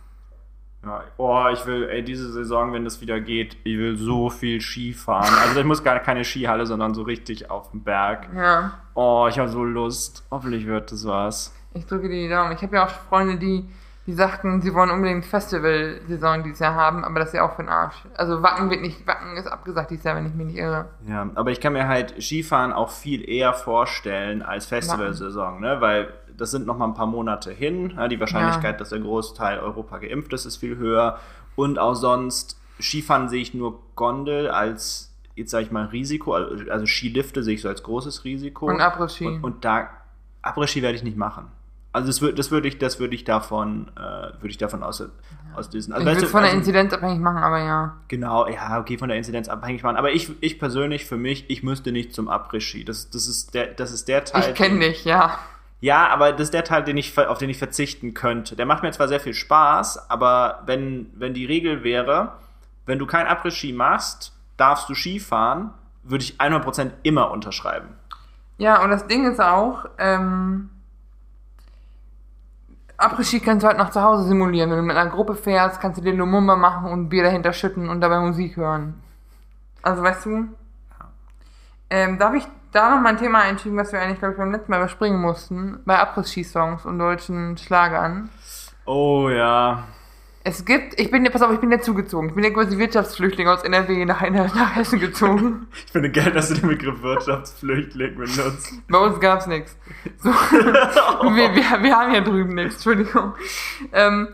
Ja, oh, ich will, ey, diese Saison, wenn das wieder geht, ich will so viel Ski fahren. Also ich muss gar keine Skihalle, sondern so richtig auf dem Berg. ja, Oh, ich habe so Lust. Hoffentlich wird das was. ich drücke dir die Daumen. Ich habe ja auch Freunde, die, die sagten, sie wollen unbedingt Festival-Saison dieses Jahr haben, aber das ist ja auch für den Arsch. Also Wacken wird nicht, Wacken ist abgesagt dieses Jahr, wenn ich mich nicht irre. Ja, aber ich kann mir halt Skifahren auch viel eher vorstellen als Festivalsaison, ne? Weil das sind noch mal ein paar Monate hin. Ja, die Wahrscheinlichkeit, dass der Großteil Europa geimpft ist, ist viel höher. Und auch sonst, Skifahren sehe ich nur Gondel als, jetzt sage ich mal, Risiko. Also Skilifte sehe ich so als großes Risiko. Und Après-Ski. Und, und da, Après-Ski werde ich nicht machen. Also das, würd, das würde ich, das würde ich davon, äh, würde ich davon aus, auslösen. Also, ich weißt würde du, es von der also- Inzidenz abhängig machen, aber ja. Genau, ja, okay, von der Inzidenz abhängig machen. Aber ich, ich persönlich, für mich, ich müsste nicht zum Après-Ski. Das, das, ist der, das ist der Teil. Ich kenne dich, ja. Ja, aber das ist der Teil, den ich, auf den ich verzichten könnte. Der macht mir zwar sehr viel Spaß, aber wenn, wenn die Regel wäre, wenn du kein Après-Ski machst, darfst du Ski fahren, würde ich 100% immer unterschreiben. Ja, und das Ding ist auch, ähm, Après-Ski kannst du halt noch zu Hause simulieren. Wenn du mit einer Gruppe fährst, kannst du dir Lumumba machen und Bier dahinter schütten und dabei Musik hören. Also, weißt du? Ähm, darf ich da noch mal ein Thema einschieben, was wir eigentlich, glaube ich, beim letzten Mal überspringen mussten, bei Après-Ski-Songs und deutschen Schlagern? Oh ja. Es gibt, ich bin, pass auf, ich bin ja zugezogen. Ich bin ja quasi Wirtschaftsflüchtling aus NRW nach, nach Hessen gezogen. Ich finde geil, dass du den Begriff Wirtschaftsflüchtling benutzt. Bei uns gab's nichts. So, wir, wir, wir haben hier drüben nichts, Entschuldigung. Ähm,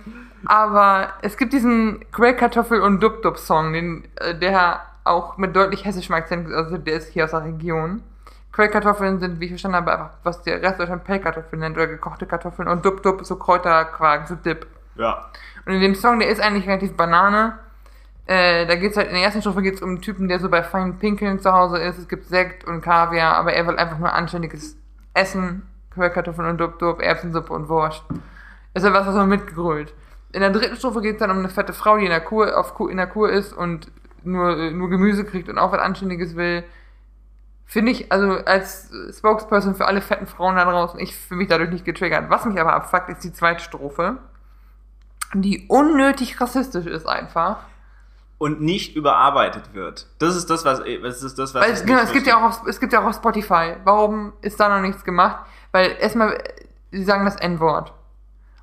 aber es gibt diesen Quellkartoffel- und Dub-Dub-Song, den, äh, der auch mit deutlich hessischem Akzent, also der ist hier aus der Region. Quellkartoffeln sind, wie ich verstanden habe, einfach, was der Rest Deutschland Pellkartoffeln nennt oder gekochte Kartoffeln und ist so Kräuterquark, so Dip. Ja. Und in dem Song, der ist eigentlich relativ Banane. Äh, da geht's halt, in der ersten Strophe geht's um einen Typen, der so bei feinen Pinkeln zu Hause ist. Es gibt Sekt und Kaviar, aber er will einfach nur anständiges Essen. Quellkartoffeln und Dub-Dub, Erbsensuppe und Wurst. Ist ja was, was man mitgegrölt. In der dritten Strophe geht's dann um eine fette Frau, die in der Kur, auf Kur, in der Kur ist und nur, nur Gemüse kriegt und auch was Anständiges will. Finde ich, also als Spokesperson für alle fetten Frauen da draußen, ich fühle mich dadurch nicht getriggert. Was mich aber abfuckt, ist die zweite Strophe die unnötig rassistisch ist einfach. Und nicht überarbeitet wird. Das ist das, was, das ist das, was Weil genau, es gibt ja auch auf, es gibt ja auch auf Spotify. Warum ist da noch nichts gemacht? Weil erstmal, sie sagen das N-Wort.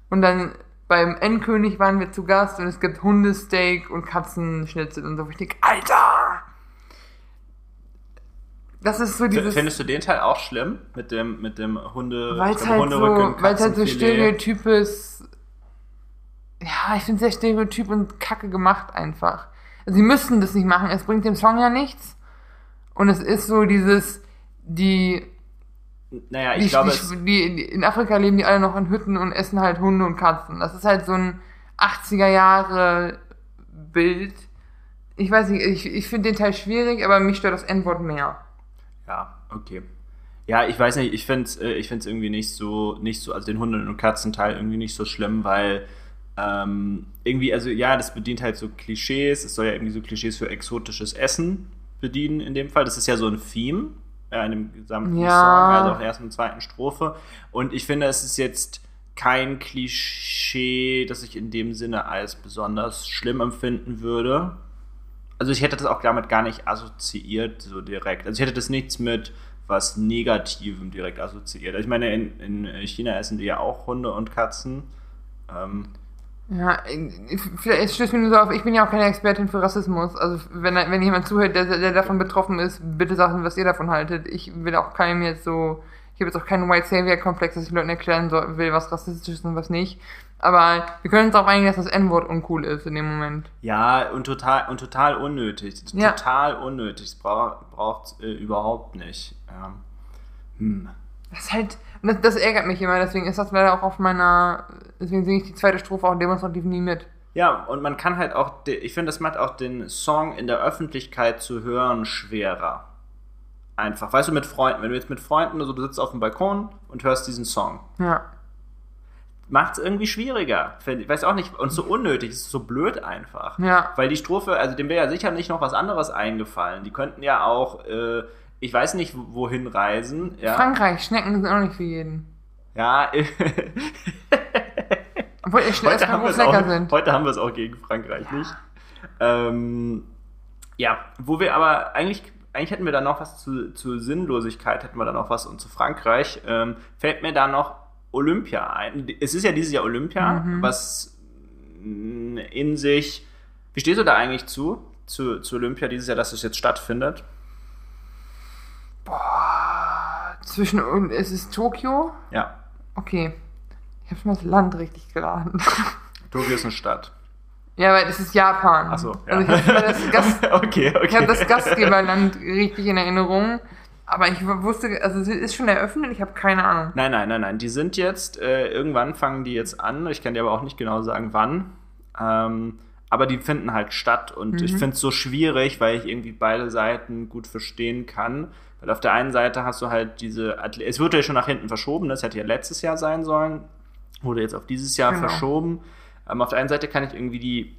Und dann beim Endkönig waren wir zu Gast und es gibt Hundesteak und Katzenschnitzel und so. Ich denke, Alter! Das ist so dieses. Findest du den Teil auch schlimm? Mit dem, mit dem Hunde, Weil es glaube, halt so, es halt so stereotypes, ja, ich finde sehr stereotyp und kacke gemacht einfach. Also, sie müssten das nicht machen, es bringt dem Song ja nichts. Und es ist so dieses, die, Naja, die, ich glaube, es, die, die, in Afrika leben die alle noch in Hütten und essen halt Hunde und Katzen. Das ist halt so ein 80er Jahre Bild. Ich weiß nicht, ich, ich finde den Teil schwierig, aber mich stört das N-Wort mehr. Ja, okay. Ja, ich weiß nicht, ich finde es äh, ich find's irgendwie nicht so, nicht so, also den Hunden- und Katzenteil irgendwie nicht so schlimm, weil ähm, irgendwie, also ja, das bedient halt so Klischees, es soll ja irgendwie so Klischees für exotisches Essen bedienen in dem Fall. Das ist ja so ein Theme äh, in dem gesamten Ja. Song, also auch der ersten und zweiten Strophe. Und ich finde, es ist jetzt kein Klischee, das ich in dem Sinne als besonders schlimm empfinden würde. Also ich hätte das auch damit gar nicht assoziiert, so direkt. Also ich hätte das nichts mit was Negativem direkt assoziiert. Also ich meine, in, in China essen die ja auch Hunde und Katzen. Ähm, Ja, es stößt mir nur so auf, ich bin ja auch keine Expertin für Rassismus. Also wenn, wenn jemand zuhört, der, der davon betroffen ist, bitte mir, was ihr davon haltet. Ich will auch keinem jetzt so, ich habe jetzt auch keinen White Savior-Komplex, dass ich Leuten erklären soll, will, was rassistisch ist und was nicht. Aber wir können uns darauf einigen, dass das N-Wort uncool ist in dem Moment. ja, und total, und total unnötig. Ja. Total unnötig. Es braucht braucht äh, überhaupt nicht. Ja. Hm. Das ist halt, das, das ärgert mich immer, deswegen ist das leider auch auf meiner, deswegen singe ich die zweite Strophe auch demonstrativ nie mit. Ja, und man kann halt auch, ich finde, das macht auch den Song in der Öffentlichkeit zu hören schwerer. Einfach. Weißt du, mit Freunden, wenn du jetzt mit Freunden, also du sitzt auf dem Balkon und hörst diesen Song, Ja. Macht es irgendwie schwieriger. Ich weiß auch nicht, und so unnötig, es ist so blöd einfach. Ja. Weil die Strophe, also dem wäre ja sicher nicht noch was anderes eingefallen. Die könnten ja auch, äh, ich weiß nicht, wohin reisen. Ja, Frankreich, Schnecken sind auch nicht für jeden. ja Obwohl die heute, haben wir es lecker auch, sind. heute haben wir es auch gegen Frankreich, nicht? Ähm, ja, wo wir aber eigentlich, eigentlich hätten wir da noch was zu, zur Sinnlosigkeit, hätten wir da noch was und zu Frankreich, ähm, fällt mir da noch Olympia ein. Es ist ja dieses Jahr Olympia, Mhm. was mm, in sich, wie stehst du da eigentlich zu, zu, zu Olympia dieses Jahr, dass es jetzt stattfindet? Zwischen, und es ist Tokio? Ja, Okay. Ich habe schon mal das Land richtig geraten. Tokio ist eine Stadt. ja, weil es ist Japan. Achso, ja. Also ich habe das, Gast, okay, okay. ich hab das Gastgeberland richtig in Erinnerung. Aber ich wusste, also es ist schon eröffnet, ich habe keine Ahnung. Nein, nein, nein, nein. Die sind jetzt, äh, irgendwann fangen die jetzt an. Ich kann dir aber auch nicht genau sagen, wann. Ähm, aber die finden halt statt. Und Mhm. ich finde es so schwierig, weil ich irgendwie beide Seiten gut verstehen kann. Weil auf der einen Seite hast du halt diese Athle Es wurde ja schon nach hinten verschoben, das hätte ja letztes Jahr sein sollen. Wurde jetzt auf dieses Jahr Genau. verschoben. Ähm, auf der einen Seite kann ich irgendwie die,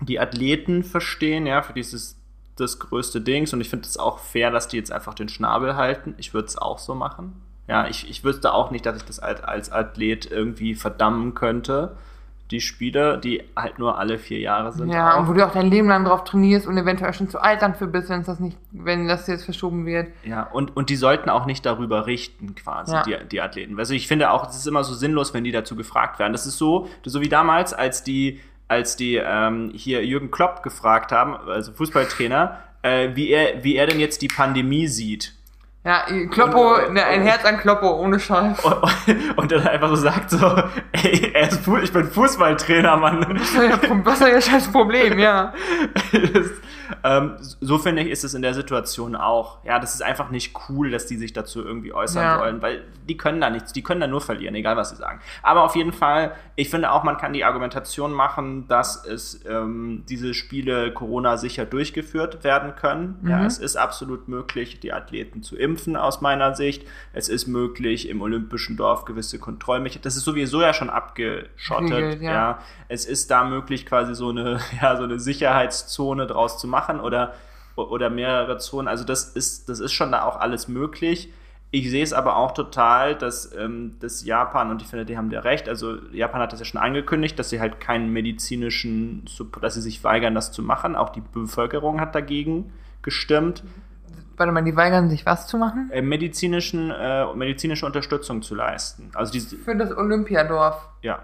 die Athleten verstehen, ja, für dieses das größte Dings. Und ich finde es auch fair, dass die jetzt einfach den Schnabel halten. Ich würde es auch so machen. Ja, ich, ich wüsste auch nicht, dass ich das als, als Athlet irgendwie verdammen könnte. Die Spiele, die halt nur alle vier Jahre sind. Ja, auch. und wo du auch dein Leben lang drauf trainierst und eventuell schon zu alt dann für bist, wenn das nicht, wenn das jetzt verschoben wird. Ja, und, und die sollten auch nicht darüber richten, quasi, Ja. die, die Athleten. Also ich finde auch, es ist immer so sinnlos, wenn die dazu gefragt werden. Das ist so, so wie damals, als die, als die ähm, hier Jürgen Klopp gefragt haben, also Fußballtrainer, äh, wie, er, wie er denn jetzt die Pandemie sieht. Ja, Kloppo, Und- ne, ein Herz an Kloppo, ohne Scheiß. Und, und dann einfach so sagt so, ey, er ist, ich bin Fußballtrainer, Mann. Was ist ja- Was ist ja scheiß Problem, ja. ähm, so finde ich, ist es in der Situation auch. Ja, das ist einfach nicht cool, dass die sich dazu irgendwie äußern Ja. sollen, weil die können da nichts, die können da nur verlieren, egal was sie sagen. Aber auf jeden Fall, ich finde auch, man kann die Argumentation machen, dass es ähm, diese Spiele Corona sicher durchgeführt werden können. Ja, es ist absolut möglich, die Athleten zu impfen, aus meiner Sicht. Es ist möglich, im Olympischen Dorf gewisse Kontrollmechanismen. Das ist sowieso ja schon abgeschottet. Regelt, ja. ja. Es ist da möglich, quasi so eine, ja, so eine Sicherheitszone draus zu machen oder, oder mehrere Zonen. Also das ist, das ist schon da auch alles möglich. Ich sehe es aber auch total, dass, ähm, dass Japan, und ich finde, die haben ja recht, also Japan hat das ja schon angekündigt, dass sie halt keinen medizinischen, dass sie sich weigern, das zu machen. Auch die Bevölkerung hat dagegen gestimmt, Warte mal, die weigern sich was zu machen? äh, medizinischen, äh, medizinische Unterstützung zu leisten. Also diese, Für das Olympiadorf. ja,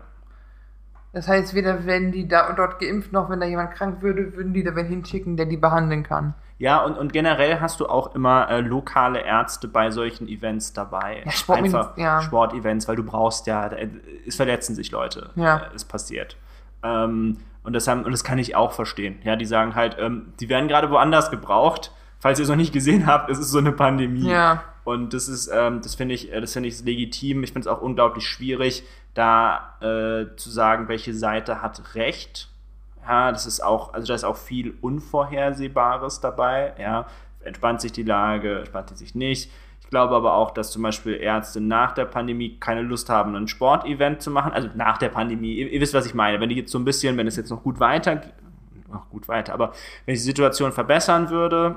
Das heißt, weder werden die da dort geimpft, noch wenn da jemand krank würde, würden die da wen hinschicken, der die behandeln kann. Ja, und, und generell hast du auch immer äh, lokale Ärzte bei solchen Events dabei. Ja, Sportmediz- Einfach ja. Sportevents, weil du brauchst ja, da- es verletzen sich Leute. Ja. Äh, Es passiert. Ähm, und, das haben, und das kann ich auch verstehen. Ja, die sagen halt, ähm, die werden gerade woanders gebraucht. Falls ihr es noch nicht gesehen habt, es ist so eine Pandemie. Ja. Und das ist, ähm, das finde ich, äh, das finde ich legitim. Ich finde es auch unglaublich schwierig, da äh, zu sagen, welche Seite hat Recht. Ja, das ist auch, also da ist auch viel Unvorhersehbares dabei. Ja, entspannt sich die Lage, entspannt sie sich nicht. Ich glaube aber auch, dass zum Beispiel Ärzte nach der Pandemie keine Lust haben, ein Sportevent zu machen. Also nach der Pandemie, ihr, ihr wisst, was ich meine. Wenn die jetzt so ein bisschen, wenn es jetzt noch gut weiter, noch gut weiter, aber wenn die Situation verbessern würde,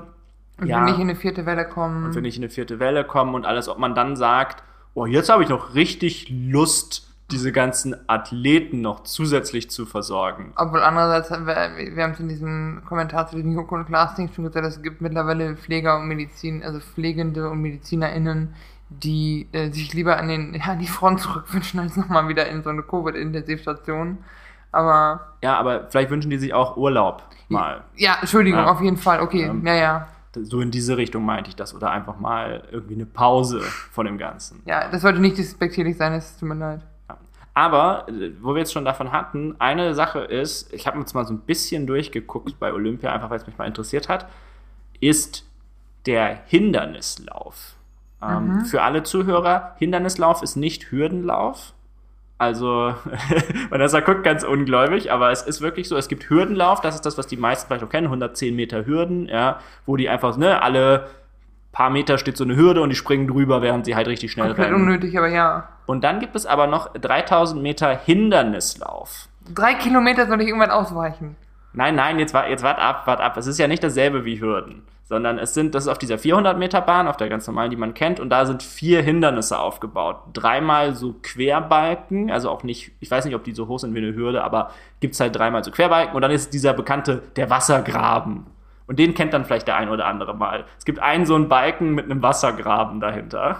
Und Ja. wenn nicht in eine vierte Welle kommen. und wenn nicht in eine vierte Welle kommen und alles, ob man dann sagt, oh, jetzt habe ich noch richtig Lust, diese ganzen Athleten noch zusätzlich zu versorgen. Obwohl andererseits, wir, wir haben es in diesem Kommentar zu diesem Joko und Klaas Ding schon gesagt, es gibt mittlerweile Pfleger und Medizin, also Pflegende und MedizinerInnen, die äh, sich lieber an, den, ja, die Front zurückwünschen, als nochmal wieder in so eine Covid-Intensivstation. Aber Ja, aber vielleicht wünschen die sich auch Urlaub mal. ja, Entschuldigung, Ja. auf jeden Fall, okay, Ähm, ja, ja. So in diese Richtung meinte ich das. Oder einfach mal irgendwie eine Pause von dem Ganzen. Ja, das sollte nicht despektierlich sein, es tut mir leid. Aber, äh, wo wir jetzt schon davon hatten, eine Sache ist, ich habe jetzt mal so ein bisschen durchgeguckt bei Olympia, einfach weil es mich mal interessiert hat, ist der Hindernislauf. Ähm, Für alle Zuhörer, Hindernislauf ist nicht Hürdenlauf. Also, Vanessa guckt ganz ungläubig, aber es ist wirklich so, es gibt Hürdenlauf, das ist das, was die meisten vielleicht auch kennen, 110 Meter Hürden, ja, wo die einfach, ne, alle paar Meter steht so eine Hürde und die springen drüber, während sie halt richtig schnell Komplett rennen. unnötig, aber ja. Und dann gibt es aber noch 3000 Meter Hindernislauf. Drei Kilometer soll ich irgendwann ausweichen. Nein, nein, jetzt jetzt wart ab, wart ab. Es ist ja nicht dasselbe wie Hürden, sondern es sind, das ist auf dieser 400 Meter Bahn, auf der ganz normalen, die man kennt, und da sind vier Hindernisse aufgebaut. Dreimal so Querbalken, also auch nicht, ich weiß nicht, ob die so hoch sind wie eine Hürde, aber gibt's halt dreimal so Querbalken und dann ist dieser bekannte, der Wassergraben. Und den kennt dann vielleicht der ein oder andere mal. Es gibt einen so einen Balken mit einem Wassergraben dahinter.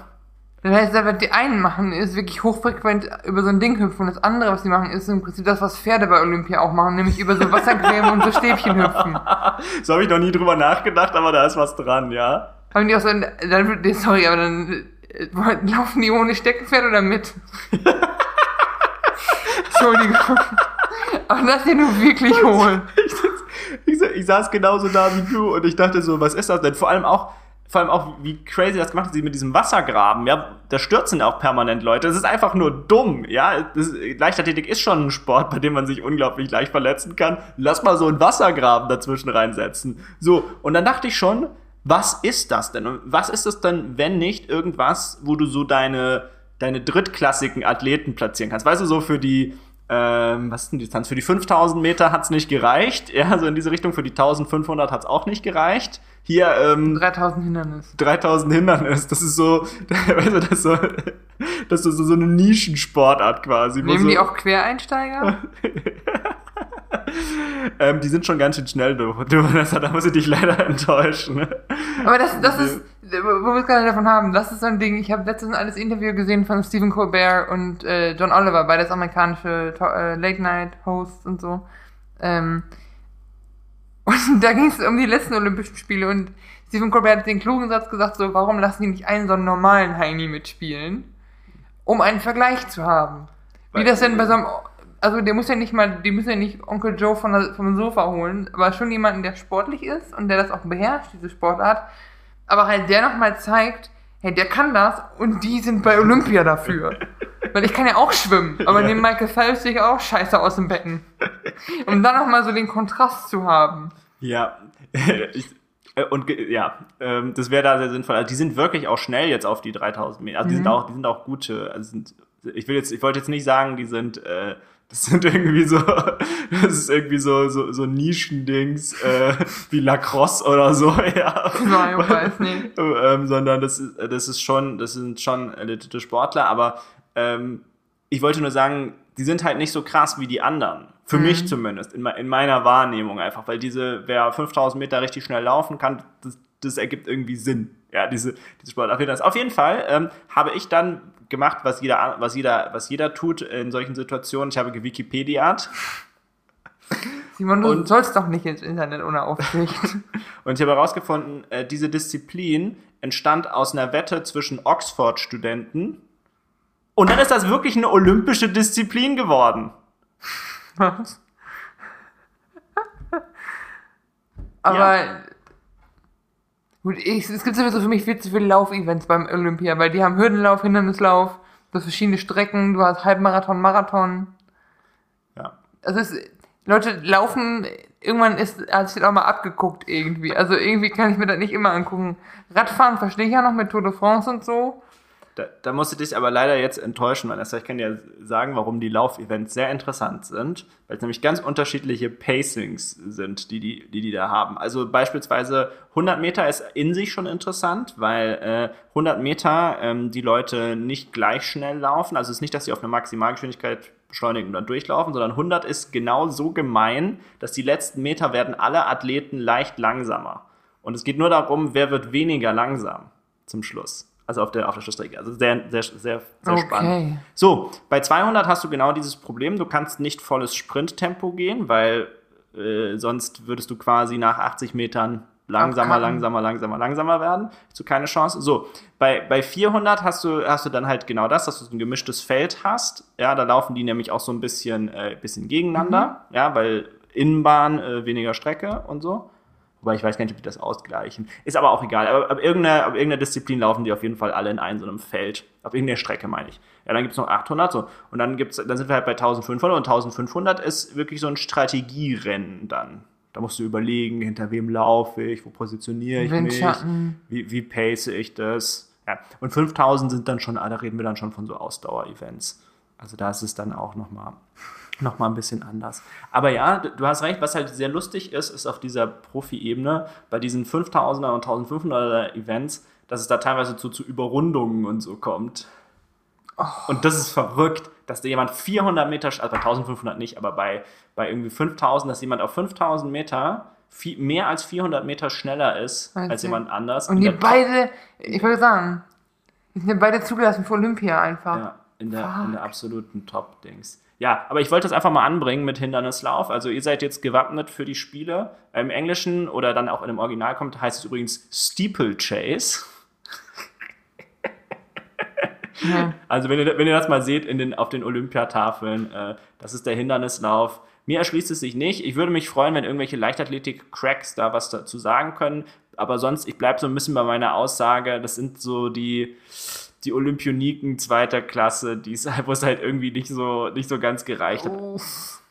Das heißt, was die einen machen, ist wirklich hochfrequent über so ein Ding hüpfen. Und das andere, was die machen, ist im Prinzip das, was Pferde bei Olympia auch machen, nämlich über so Wassergräben und so Stäbchen hüpfen. So habe ich noch nie drüber nachgedacht, aber da ist was dran, ja. Haben die auch so, ein- dann, sorry, aber dann äh, laufen die ohne Steckenpferd oder mit? Entschuldigung. Aber das ist ja nur wirklich hohl. Ich, ich, saß genauso da wie du und ich dachte so, was ist das denn? Vor allem auch, vor allem auch, wie crazy das gemacht hat, sie mit diesem Wassergraben, ja, da stürzen auch permanent Leute. Das ist einfach nur dumm, ja. Das, Leichtathletik ist schon ein Sport, bei dem man sich unglaublich leicht verletzen kann. Lass mal so einen Wassergraben dazwischen reinsetzen. So, und dann dachte ich schon, was ist das denn? Und was ist das denn, wenn nicht irgendwas, wo du so deine, deine drittklassigen Athleten platzieren kannst? Weißt du, so für die, ähm, was ist denn die Distanz? Für die 5000 Meter hat's nicht gereicht. Ja, so in diese Richtung. Für die 1500 hat's auch nicht gereicht. Hier, ähm, 3000 Hindernis. 3000 Hindernis. Das ist so, weißt du, das ist so, das ist so, so eine Nischensportart quasi. Nehmen so, die auch Quereinsteiger? ähm, die sind schon ganz schön schnell, du, du Vanessa, da muss ich dich leider enttäuschen. Aber das, das ist, wo wir es gerade davon haben, das ist so ein Ding. Ich habe letztens ein Interview gesehen von Stephen Colbert und äh, John Oliver, beides amerikanische äh, Late-Night-Hosts und so. Ähm, und da ging es um die letzten Olympischen Spiele und Stephen Colbert hat den klugen Satz gesagt, so, warum lassen die nicht einen so einen normalen Heini mitspielen, um einen Vergleich zu haben. Wie das denn bei so einem, also der muss ja nicht mal, die müssen ja nicht Onkel Joe von der, vom Sofa holen, aber schon jemanden, der sportlich ist und der das auch beherrscht, diese Sportart, aber halt der nochmal zeigt, hey, der kann das und die sind bei Olympia dafür. Weil ich kann ja auch schwimmen, aber neben Michael Phelps sehe ich auch scheiße aus dem Becken. Um dann nochmal so den Kontrast zu haben. Ja, ich, äh, und ja, ähm, das wäre da sehr sinnvoll. Also die sind wirklich auch schnell jetzt auf die 3000 Meter. Also die sind auch, die sind auch gute. Also sind, ich will jetzt, ich wollte jetzt nicht sagen, die sind, äh, das sind irgendwie so, das ist irgendwie so so, so Nischendings äh, wie Lacrosse oder so, ja. Nein, ich weiß nicht. ähm, sondern das ist, das ist schon, das sind schon legitime Sportler, aber ähm, ich wollte nur sagen, die sind halt nicht so krass wie die anderen. Für mich zumindest, in, in meiner Wahrnehmung einfach, weil diese, wer 5000 Meter richtig schnell laufen kann, das, das ergibt irgendwie Sinn. Ja, diese, diese Sportart. Auf jeden Fall ähm, habe ich dann gemacht, was jeder, was jeder, was jeder tut in solchen Situationen. Ich habe gewikipediat Simon, du Und- sollst doch nicht ins Internet ohne Aufsicht. Und ich habe herausgefunden, äh, diese Disziplin entstand aus einer Wette zwischen Oxford-Studenten. Und dann ist das wirklich eine olympische Disziplin geworden. Was? Aber gut, ich, es gibt sowieso für mich viel zu viele Laufevents beim Olympia, weil die haben Hürdenlauf, Hindernislauf, du hast verschiedene Strecken, du hast Halbmarathon, Marathon. Ja. Also es, Leute laufen, irgendwann ist, hat sich das auch mal abgeguckt irgendwie. Also irgendwie kann ich mir das nicht immer angucken. Radfahren verstehe ich ja noch mit Tour de France und so. Da, da musst du dich aber leider jetzt enttäuschen, Vanessa. Ich kann dir sagen, warum die Laufevents sehr interessant sind, weil es nämlich ganz unterschiedliche Pacings sind, die die, die, die da haben. Also beispielsweise 100 Meter ist in sich schon interessant, weil äh, 100 Meter ähm, die Leute nicht gleich schnell laufen. Also es ist nicht, dass sie auf eine Maximalgeschwindigkeit beschleunigen und dann durchlaufen, sondern 100 ist genau so gemein, dass die letzten Meter werden alle Athleten leicht langsamer. Und es geht nur darum, wer wird weniger langsam zum Schluss. Also auf der, auf der Schlussstrecke. Also sehr, sehr, sehr, sehr Okay. spannend. So, bei 200 hast du genau dieses Problem. Du kannst nicht volles Sprinttempo gehen, weil äh, sonst würdest du quasi nach 80 Metern langsamer, langsamer, langsamer, langsamer werden. Hast du keine Chance. So, bei, bei 400 hast du, hast du dann halt genau das, dass du so ein gemischtes Feld hast. Ja, da laufen die nämlich auch so ein bisschen, äh, bisschen gegeneinander. Ja, weil Innenbahn, äh, weniger Strecke und so. Wobei ich weiß gar nicht, ob die das ausgleichen. Ist aber auch egal. Aber ab irgendeiner, ab irgendeiner Disziplin laufen die auf jeden Fall alle in einem so einem Feld. Auf irgendeiner Strecke, meine ich. Ja, dann gibt's noch 800 so. Und dann gibt's, dann sind wir halt bei 1500 und 1500 ist wirklich so ein Strategierennen dann. Da musst du überlegen, hinter wem laufe ich, wo positioniere ich Windschatten. mich, wie, wie pace ich das. Ja. Und 5000 sind dann schon, ah, da reden wir dann schon von so Ausdauer-Events. Also da ist es dann auch nochmal noch mal ein bisschen anders. Aber ja, du hast recht, was halt sehr lustig ist, ist auf dieser Profi-Ebene, bei diesen 5000er und 1500er Events, dass es da teilweise zu, zu Überrundungen und so kommt. Und das ist verrückt, dass da jemand 400 Meter, also bei 1500 nicht, aber bei, bei irgendwie 5000, dass jemand auf 5000 Meter viel, mehr als 400 Meter schneller ist Wahnsinn. als jemand anders. Und die beide, ich würde sagen, die sind beide zugelassen für Olympia einfach. Ja, in der, in der absoluten Top-Dings. Ja, aber ich wollte das einfach mal anbringen mit Hindernislauf. Also ihr seid jetzt gewappnet für die Spiele. Im Englischen oder dann auch in dem Original kommt, heißt es übrigens Steeplechase. Ja. Also wenn ihr, wenn ihr das mal seht in den, auf den Olympiatafeln, äh, das ist der Hindernislauf. Mir erschließt es sich nicht. Ich würde mich freuen, wenn irgendwelche Leichtathletik-Cracks da was dazu sagen können. aber sonst, ich bleibe so ein bisschen bei meiner Aussage, das sind so die, die Olympioniken zweiter Klasse, die es, wo es halt irgendwie nicht so, nicht so ganz gereicht hat.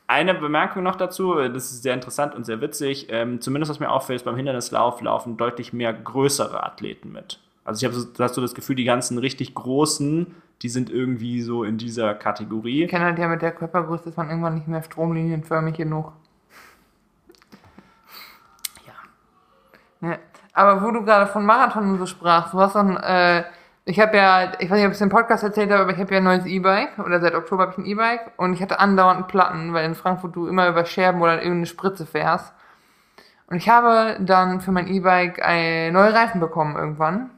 Eine Bemerkung noch dazu, das ist sehr interessant und sehr witzig. Ähm, zumindest was mir auffällt, ist beim Hindernislauf laufen deutlich mehr größere Athleten mit. Also ich habe so, hast so das Gefühl, die ganzen richtig großen, die sind irgendwie so in dieser Kategorie. Ich kenne halt ja mit der Körpergröße ist man irgendwann nicht mehr stromlinienförmig genug. Ja. Aber wo du gerade von Marathon so sprachst, du hast dann, äh, ich habe ja, ich weiß nicht, ob ich es im Podcast erzählt habe, aber ich habe ja ein neues E-Bike oder seit Oktober habe ich ein E-Bike und ich hatte andauernd Platten, weil in Frankfurt du immer über Scherben oder irgendeine Spritze fährst. Und ich habe dann für mein E-Bike neue Reifen bekommen irgendwann,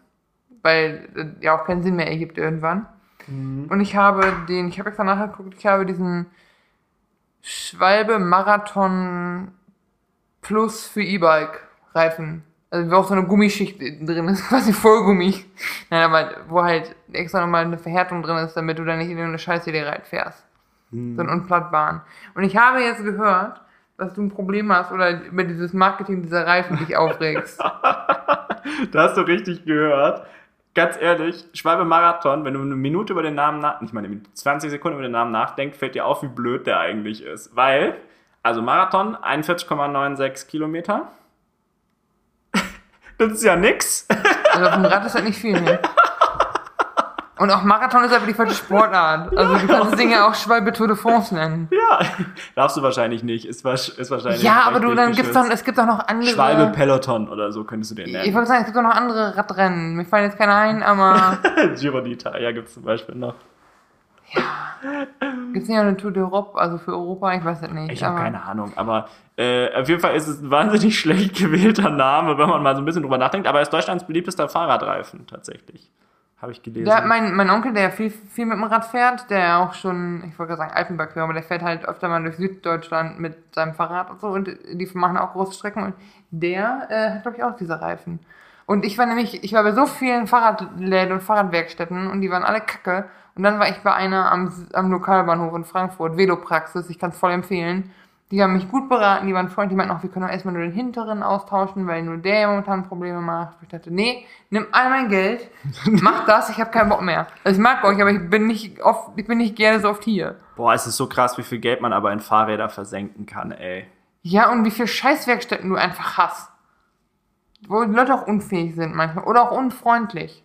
weil äh, ja auch keinen Sinn mehr ergibt irgendwann. Und ich habe den, ich habe extra nachgeguckt, ich habe diesen Schwalbe Marathon Plus für E-Bike Reifen. Also wo auch so eine Gummischicht drin ist, quasi Vollgummi. Nein, aber wo halt extra nochmal eine Verhärtung drin ist, damit du da nicht in eine Scheiße dir reinfährst. Hm. So ein unplattbaren. Und ich habe jetzt gehört, dass du ein Problem hast oder über dieses Marketing dieser Reifen dich aufregst. Da hast du richtig gehört. Ganz ehrlich, Schwalbe Marathon, wenn du eine Minute über den Namen nach, nicht mal eine Minute, 20 Sekunden über den Namen nachdenkst, fällt dir auf, wie blöd der eigentlich ist. Weil, also Marathon, 41,96 Kilometer. Das ist ja nix. Also auf dem Rad ist halt nicht viel, ne? Und auch Marathon ist einfach die falsche Sportart. Also du kannst das Ding ja auch Schwalbe Tour de France nennen. Ja, darfst du wahrscheinlich nicht. Ist, ist wahrscheinlich. Ja, aber du, dann gibt's doch, es gibt doch noch andere. Schwalbe Peloton oder so könntest du den Ich nennen. wollte sagen, es gibt doch noch andere Radrennen. Mir fallen jetzt keine ein, aber Giro d'Italia gibt es zum Beispiel noch. Gibt's nicht auch eine Tour d'Europe, also für Europa? Ich weiß es nicht. Ich habe keine Ahnung, aber äh, auf jeden Fall ist es ein wahnsinnig schlecht gewählter Name, wenn man mal so ein bisschen drüber nachdenkt. Aber er ist Deutschlands beliebtester Fahrradreifen tatsächlich. Habe ich gelesen. Ja, mein, mein Onkel, der viel, viel mit dem Rad fährt, der auch schon, ich wollte gerade sagen Alpenbergführer, aber der fährt halt öfter mal durch Süddeutschland mit seinem Fahrrad und so und die machen auch große Strecken und der äh, hat, glaube ich, auch diese Reifen. Und ich war nämlich, ich war bei so vielen Fahrradläden und Fahrradwerkstätten und die waren alle kacke. Und dann war ich bei einer am, am Lokalbahnhof in Frankfurt, Velopraxis, ich kann es voll empfehlen. Die haben mich gut beraten, die waren freundlich, die meinten auch, wir können auch erstmal nur den hinteren austauschen, weil nur der momentan Probleme macht. Ich dachte, nee, nimm all mein Geld, mach das, ich habe keinen Bock mehr. Also ich mag euch, aber ich bin nicht oft, ich bin nicht gerne so oft hier. Boah, es ist so krass, wie viel Geld man aber in Fahrräder versenken kann, ey. Ja, und wie viel Scheißwerkstätten du einfach hast. Wo die Leute auch unfähig sind manchmal oder auch unfreundlich.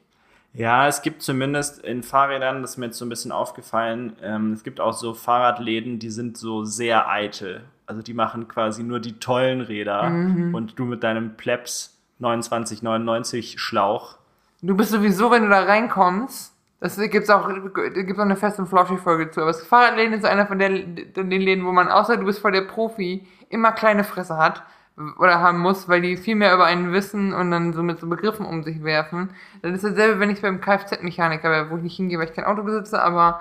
Ja, es gibt zumindest in Fahrrädern, das ist mir jetzt so ein bisschen aufgefallen, ähm, es gibt auch so Fahrradläden, die sind so sehr eitel. Also die machen quasi nur die tollen Räder und du mit deinem Plebs 2999 Schlauch. Du bist sowieso, wenn du da reinkommst, das gibt's auch, gibt's auch eine Fest- und Flauschig-Folge zu, aber das Fahrradläden ist einer von der, den Läden, wo man, außer du bist voll der Profi, immer kleine Fresse hat oder haben muss, weil die viel mehr über einen wissen und dann so mit so Begriffen um sich werfen. Das ist dasselbe, wenn ich beim Kfz-Mechaniker wäre, wo ich nicht hingehe, weil ich kein Auto besitze, aber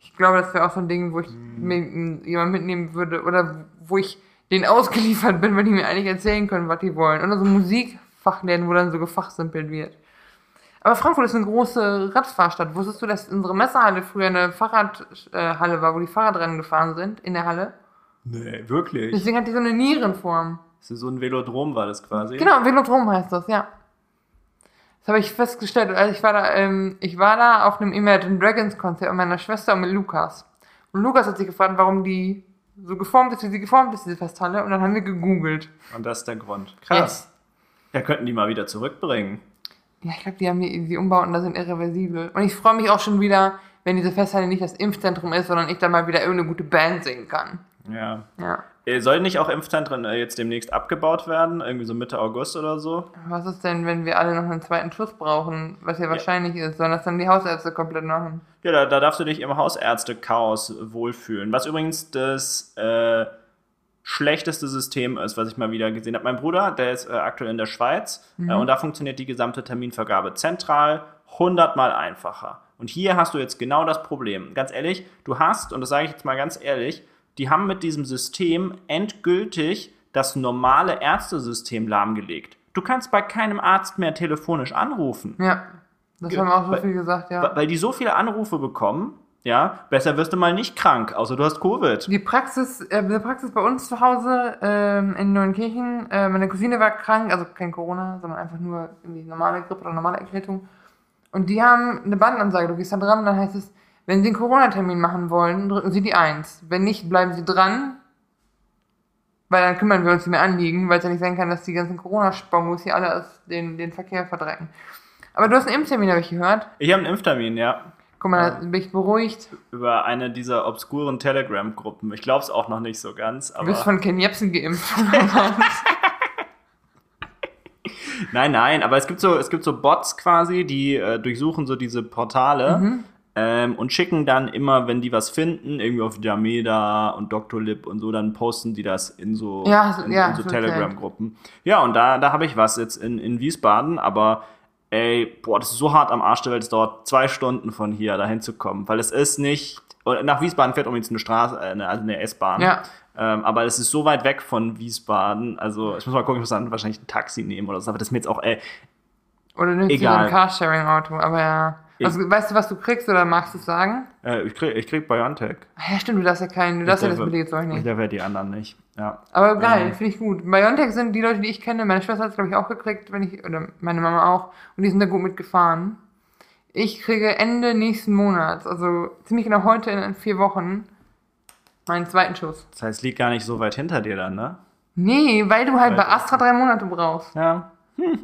ich glaube, das wäre auch so ein Ding, wo ich mir jemand mitnehmen würde oder wo ich denen ausgeliefert bin, wenn die mir eigentlich erzählen können, was die wollen. Oder so Musikfachläden, wo dann so gefachsimpelt wird. Aber Frankfurt ist eine große Radfahrstadt. Wusstest du, dass unsere Messehalle früher eine Fahrradhalle war, wo die Fahrradrennen gefahren sind, in der Halle? Nee, wirklich? Deswegen hat die so eine Nierenform. So ein Velodrom war das quasi. Genau, Velodrom heißt das, ja. Das habe ich festgestellt. Also ich war da, ähm, ich war da auf einem Imagine Dragons Konzert mit meiner Schwester und mit Lukas. Und Lukas hat sich gefragt, warum die so geformt ist, wie sie geformt ist, diese Festhalle. Und dann haben wir gegoogelt. Und das ist der Grund. Krass. Ja, könnten die mal wieder zurückbringen. Ja, ich glaube, die haben die, die Umbauten da sind irreversibel. Und ich freue mich auch schon wieder, wenn diese Festhalle nicht das Impfzentrum ist, sondern ich da mal wieder irgendeine gute Band singen kann. Ja. Ja. Äh, Sollen nicht auch Impfzentren äh, jetzt demnächst abgebaut werden? Irgendwie so Mitte August oder so? Was ist denn, wenn wir alle noch einen zweiten Schuss brauchen, was ja wahrscheinlich ist? Sollen das dann die Hausärzte komplett machen? Ja, da, da darfst du dich im Hausärzte-Chaos wohlfühlen. Was übrigens das äh, schlechteste System ist, was ich mal wieder gesehen habe. Mein Bruder, der ist äh, aktuell in der Schweiz äh, und da funktioniert die gesamte Terminvergabe zentral hundertmal einfacher. Und hier hast du jetzt genau das Problem. Ganz ehrlich, du hast, und das sage ich jetzt mal ganz ehrlich, die haben mit diesem System endgültig das normale Ärztesystem lahmgelegt. Du kannst bei keinem Arzt mehr telefonisch anrufen. Ja. Das haben auch so weil- viel gesagt, ja. Weil die so viele Anrufe bekommen, ja, besser wirst du mal nicht krank, außer du hast Covid. Die Praxis, äh, die Praxis bei uns zu Hause ähm, in Neunkirchen, äh, meine Cousine war krank, also kein Corona, sondern einfach nur irgendwie normale Grippe oder normale Erkältung. Und die haben eine Bandansage, du gehst da dran, dann heißt es, wenn Sie einen Corona-Termin machen wollen, drücken Sie die 1. Wenn nicht, bleiben Sie dran, weil dann kümmern wir uns nicht mehr anliegen, weil es ja nicht sein kann, dass die ganzen Corona-Spongos hier alle aus den, den Verkehr verdrecken. Aber du hast einen Impftermin, habe ich gehört. Ich habe einen Impftermin, ja. Guck mal, da bin ich beruhigt. Über eine dieser obskuren Telegram-Gruppen. Ich glaube es auch noch nicht so ganz, Du bist von Ken Jebsen geimpft. Nein, nein, aber es gibt so, es gibt so Bots quasi, die äh, durchsuchen so diese Portale Mhm. Ähm, und schicken dann immer, wenn die was finden, irgendwie auf Jameda und Dr. Lib und so, dann posten die das in so, Ja, in, ja, in so Telegram-Gruppen. Ja, und da, da habe ich was jetzt in, in Wiesbaden, aber ey, boah, das ist so hart am Arsch der Welt, es dauert zwei Stunden von hier dahin zu kommen, weil es ist nicht, nach Wiesbaden fährt übrigens eine Straße, äh, eine, also eine S-Bahn. Ja. Ähm, aber es ist so weit weg von Wiesbaden, also ich muss mal gucken, ich muss dann wahrscheinlich ein Taxi nehmen oder so, aber das ist mir jetzt auch, ey, Oder nimmst du ein Carsharing-Auto, aber ja. Also, weißt du, was du kriegst oder magst du es sagen? äh, ich krieg, ich krieg Biontech. Ach Ja, stimmt, du darfst ja keinen, du darfst ja das darf- billige Zeug Ich nicht. darf ja die anderen nicht, ja. Aber geil, Ja. finde ich gut. Biontech sind die Leute, die ich kenne. Meine Schwester hat es, glaube ich, auch gekriegt, wenn ich, oder meine Mama auch. Und die sind da gut mitgefahren. Ich kriege Ende nächsten Monats, also ziemlich genau heute in vier Wochen, meinen zweiten Schuss. Das heißt, es liegt gar nicht so weit hinter dir dann, ne? Nee, weil du halt Weil- bei Astra drei Monate brauchst. Ja.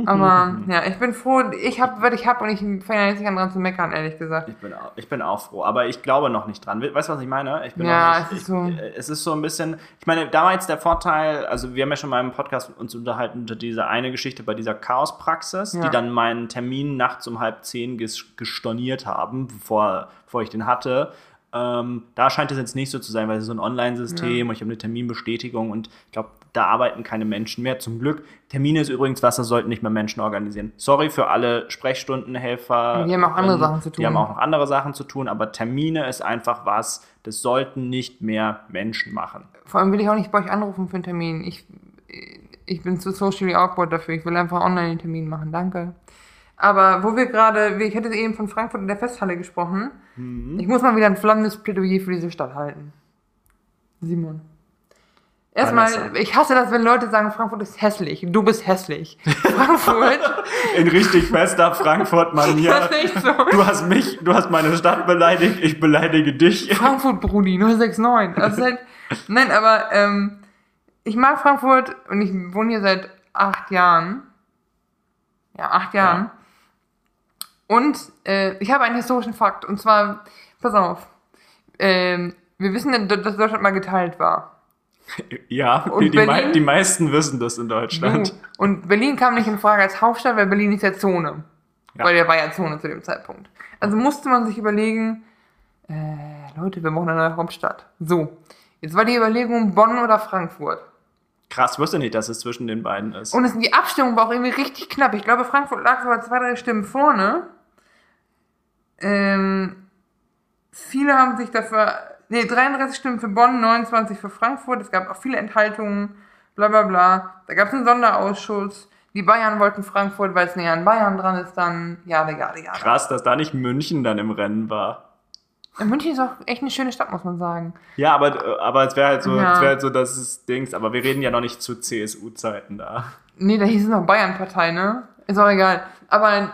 Aber ja, ich bin froh, ich hab, was ich hab und ich fange jetzt nicht an dran zu meckern, ehrlich gesagt. Ich bin, auch, ich bin auch froh, aber ich glaube noch nicht dran. Weißt du, was ich meine? Ich bin Ja, noch nicht, es ist so- Es ist so ein bisschen. Ich meine, da war jetzt der Vorteil, also wir haben ja schon mal im Podcast uns unterhalten unter dieser eine Geschichte bei dieser Chaospraxis, Ja. die dann meinen Termin nachts um halb zehn ges gestorniert haben, bevor, bevor ich den hatte. Ähm, da scheint es jetzt nicht so zu sein, weil es ist so ein Online-System und ich habe eine Terminbestätigung und ich glaube, da arbeiten keine Menschen mehr. Zum Glück. Termine ist übrigens was, das sollten nicht mehr Menschen organisieren. Sorry für alle Sprechstundenhelfer. Die haben auch andere Sachen zu Die tun. haben auch noch andere Sachen zu tun, aber Termine ist einfach was, das sollten nicht mehr Menschen machen. Vor allem will ich auch nicht bei euch anrufen für einen Termin. Ich, ich bin zu socially awkward dafür. Ich will einfach online den Termin machen. Danke. Aber wo wir gerade, ich hätte eben von Frankfurt in der Festhalle gesprochen. Ich muss mal wieder ein flammendes Plädoyer für diese Stadt halten. Simon. Erstmal, ich hasse das, wenn Leute sagen, Frankfurt ist hässlich. Du bist hässlich. Frankfurt, In richtig bester Frankfurt-Manier. das ist nicht so. Du hast mich, du hast meine Stadt beleidigt, ich beleidige dich. Frankfurt, Brudi, 069. Das ist halt, nein, aber ähm, ich mag Frankfurt und ich wohne hier seit acht Jahren. Ja, acht Jahren. Und äh, ich habe einen historischen Fakt. Und zwar, pass auf, ähm, wir wissen, dass Deutschland mal geteilt war. Ja, Und die, die, mei Berlin? die meisten wissen das in Deutschland. Und Berlin kam nicht in Frage als Hauptstadt, weil Berlin ist ja Zone. Ja. Weil der war ja Zone zu dem Zeitpunkt. Also musste man sich überlegen, äh, Leute, wir brauchen eine neue Hauptstadt. So. Jetzt war die Überlegung Bonn oder Frankfurt. Krass, wusste nicht, dass es zwischen den beiden ist. Und es, die Abstimmung war auch irgendwie richtig knapp. Ich glaube, Frankfurt lag sogar zwei, drei Stimmen vorne. Ähm, viele haben sich dafür, nee, 33 Stimmen für Bonn, 29 für Frankfurt. Es gab auch viele Enthaltungen, bla bla bla. Da gab es einen Sonderausschuss. Die Bayern wollten Frankfurt, weil es näher an Bayern dran ist, dann, ja, ja, ja. Krass, dass da nicht München dann im Rennen war. München ist auch echt eine schöne Stadt, muss man sagen. Ja, aber, aber es wäre halt so, Ja. es wäre halt so, dass es Dings, aber wir reden ja noch nicht zu CSU-Zeiten da. Nee, da hieß es noch Bayern-Partei, ne? Ist auch egal. Aber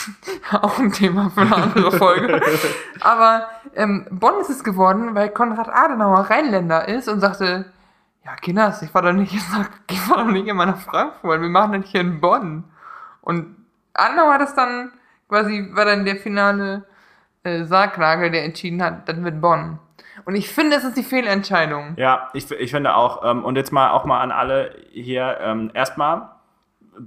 auch ein Thema für eine andere Folge. Aber ähm, Bonn ist es geworden, weil Konrad Adenauer Rheinländer ist und sagte, ja, Kinders, ich fahr doch nicht, ich fahr doch nicht immer nach Frankfurt, wir machen das hier in Bonn. Und Adenauer hat das dann quasi, war dann der finale äh, Sargnagel, der entschieden hat, dann wird Bonn. Und ich finde, es ist die Fehlentscheidung. Ja, ich, ich finde auch, ähm, und jetzt mal auch mal an alle hier, ähm, erstmal,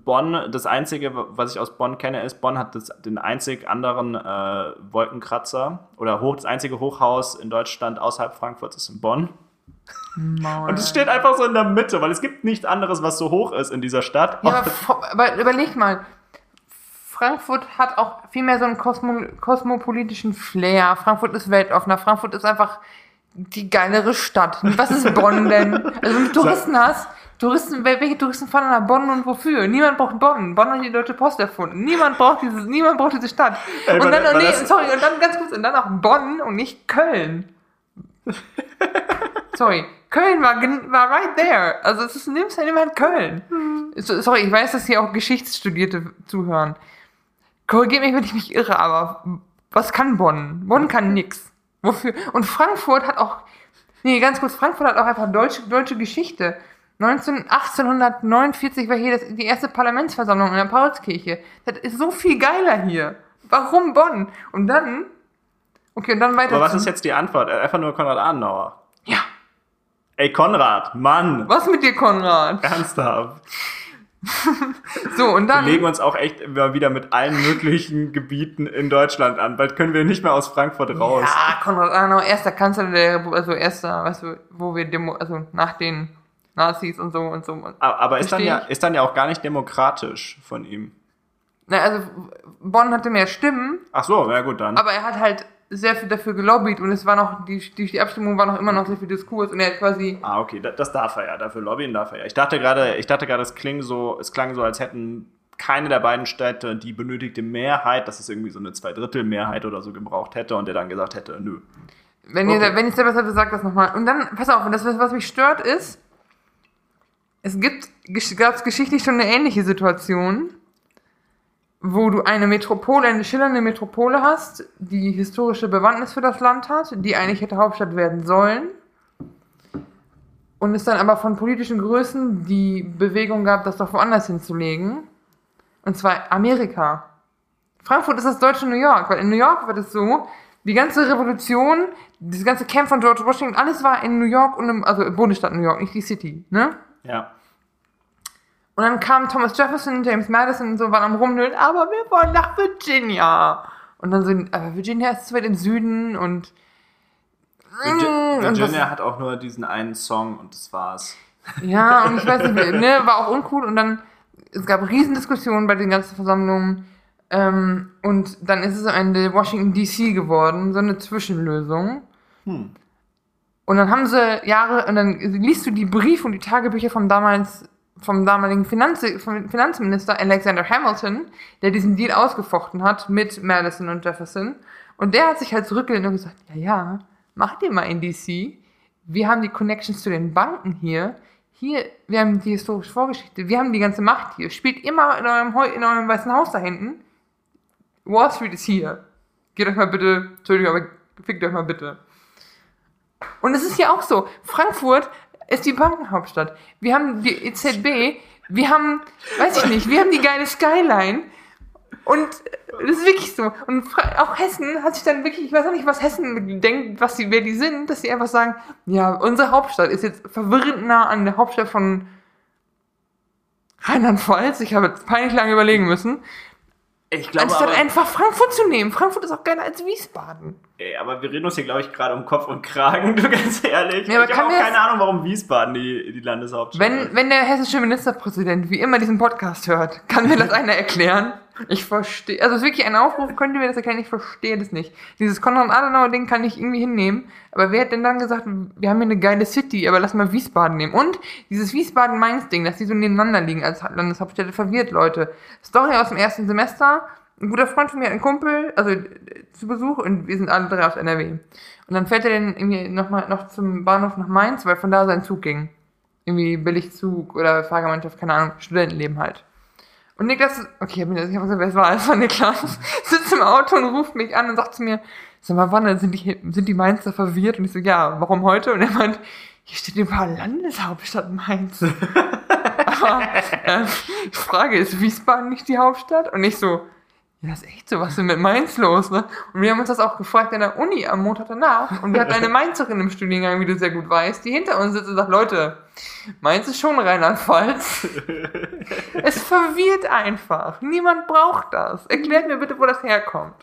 Bonn, das einzige, was ich aus Bonn kenne, ist, Bonn hat das, den einzig anderen äh, Wolkenkratzer oder hoch, das einzige Hochhaus in Deutschland außerhalb Frankfurts ist in Bonn. Maul. Und es steht einfach so in der Mitte, weil es gibt nichts anderes, was so hoch ist in dieser Stadt. Ja, aber, aber überleg mal. Frankfurt hat auch viel mehr so einen kosmo kosmopolitischen Flair. Frankfurt ist weltoffener. Frankfurt ist einfach die geilere Stadt. Was ist Bonn denn? Also wenn du Touristen hast, Touristen, wel- welche Touristen fahren nach Bonn und wofür? Niemand braucht Bonn. Bonn hat die Deutsche Post erfunden. Niemand braucht dieses, niemand braucht diese Stadt. Ey, und dann, war nee, sorry, und dann ganz kurz, und dann auch Bonn und nicht Köln. sorry, Köln war, war right there. Also es ist, nimmst nimm halt Köln. So, sorry, ich weiß, dass hier auch Geschichtsstudierte zuhören. Korrigiert mich, wenn ich mich irre, aber was kann Bonn? Bonn kann nix. Wofür? Und Frankfurt hat auch, nee, ganz kurz, Frankfurt hat auch einfach deutsche, deutsche Geschichte. 19, 1849 war hier das, die erste Parlamentsversammlung in der Paulskirche. Das ist so viel geiler hier. Warum Bonn? Und dann, okay, und dann weiter. Aber was ist jetzt die Antwort? Äh, Einfach nur Konrad Adenauer. Ja, Ey, Konrad, Mann, was mit dir, Konrad? ernsthaft. So, und Wir dann. legen uns auch echt immer wieder mit allen möglichen Gebieten in Deutschland an. Bald können wir nicht mehr aus Frankfurt raus. Ja, Konrad Adenauer, erster Kanzler der Republik, also erster, weißt du, wo wir Demo, also nach den Nazis und so und so. Aber aber ist dann, ja, ist dann ja auch gar nicht demokratisch von ihm. Na, also Bonn hatte mehr Stimmen, Ach so, ja gut, dann. aber er hat halt sehr viel dafür gelobbyt und es war noch, die, die, die Abstimmung war noch immer noch sehr viel Diskurs und er hat quasi, Ah, okay, da- das darf er ja, dafür lobbyen darf er ja. Ich dachte gerade, ich dachte gerade, es klang so, es klang so, als hätten keine der beiden Städte die benötigte Mehrheit, dass es irgendwie so eine Zweidrittelmehrheit oder so gebraucht hätte und er dann gesagt hätte, nö. wenn Okay. ihr, wenn ich selber hätte, sagt das nochmal. Und dann, pass auf, und das, was mich stört ist, es gibt, gab es geschichtlich schon eine ähnliche Situation, wo du eine Metropole, eine schillernde Metropole hast, die historische Bewandtnis für das Land hat, die eigentlich hätte Hauptstadt werden sollen. Und es dann aber von politischen Größen die Bewegung gab, das doch woanders hinzulegen. Und zwar Amerika. Frankfurt ist das deutsche New York, weil in New York war das so, die ganze Revolution, dieses ganze Camp von George Washington, alles war in New York und im, also Bundesstaat New York, nicht die City, ne? Ja. Und dann kamen Thomas Jefferson, James Madison und so, waren am Rumnölen, aber wir wollen nach Virginia. Und dann sind, aber Virginia ist zu weit im Süden und. Mm, und Virginia was- hat auch nur diesen einen Song und das war's. Ja, und ich weiß nicht, ne, war auch uncool und dann, es gab Riesendiskussionen bei den ganzen Versammlungen ähm, und dann ist es am Ende Washington DC geworden, so eine Zwischenlösung. Hm. Und dann haben sie Jahre, und dann liest du die Briefe und die Tagebücher vom damals, vom damaligen Finanz, vom Finanzminister Alexander Hamilton, der diesen Deal ausgefochten hat mit Madison und Jefferson. Und der hat sich halt zurückgelehnt und gesagt, ja, ja, macht ihr mal in DC. Wir haben die Connections zu den Banken hier. Hier, wir haben die historische Vorgeschichte. Wir haben die ganze Macht hier. Spielt immer in eurem, in eurem weißen Haus da hinten. Wall Street ist hier. Geht euch mal bitte, Entschuldigung, aber fickt euch mal bitte. Und es ist ja auch so. Frankfurt ist die Bankenhauptstadt. Wir haben die EZB, wir haben, weiß ich nicht, wir haben die geile Skyline. Und das ist wirklich so. Und auch Hessen hat sich dann wirklich, ich weiß auch nicht, was Hessen denkt, was sie, wer die sind, dass sie einfach sagen, ja, unsere Hauptstadt ist jetzt verwirrend nah an der Hauptstadt von Rheinland-Pfalz. Ich habe jetzt peinlich lange überlegen müssen. Ich glaube Anstatt aber, einfach Frankfurt zu nehmen. Frankfurt ist auch geiler als Wiesbaden. ey, aber wir reden uns hier, glaube ich, gerade um Kopf und Kragen, du ganz ehrlich. Ja, aber ich habe keine Ahnung, warum Wiesbaden die, die Landeshauptstadt Wenn, ist. wenn der hessische Ministerpräsident wie immer diesen Podcast hört, kann mir das einer erklären? Ich verstehe, also es ist wirklich ein Aufruf, könnt ihr mir das erklären? Ich verstehe das nicht. Dieses Konrad-Adenauer-Ding kann ich irgendwie hinnehmen, aber wer hat denn dann gesagt, wir haben hier eine geile City, aber lass mal Wiesbaden nehmen? Und dieses Wiesbaden-Mainz-Ding, dass die so nebeneinander liegen als Landeshauptstädte, verwirrt Leute. Story aus dem ersten Semester, ein guter Freund von mir hat einen Kumpel, also äh, zu Besuch und wir sind alle drei aus NRW. Und dann fährt er dann irgendwie noch mal noch zum Bahnhof nach Mainz, weil von da sein Zug ging irgendwie Billigzug oder Fahrgemeinschaft, keine Ahnung, Studentenleben halt. Und Niklas, okay, ich hab mir gesagt, wer es war, war Niklas, sitzt im Auto und ruft mich an und sagt zu mir, sag mal, wann sind die, sind die Mainzer verwirrt? Und ich so, ja, warum heute? Und er meint, hier steht überall Landeshauptstadt Mainz. Aber äh, die Frage ist, Wiesbaden nicht die Hauptstadt? Und ich so, ja, das ist echt so, was ist denn mit Mainz los, ne? Und wir haben uns das auch gefragt in der Uni am Montag danach. Und wir hatten eine Mainzerin im Studiengang, wie du sehr gut weißt, die hinter uns sitzt und sagt, Leute, Mainz ist schon Rheinland-Pfalz. es verwirrt einfach. Niemand braucht das. Erklärt mir bitte, wo das herkommt.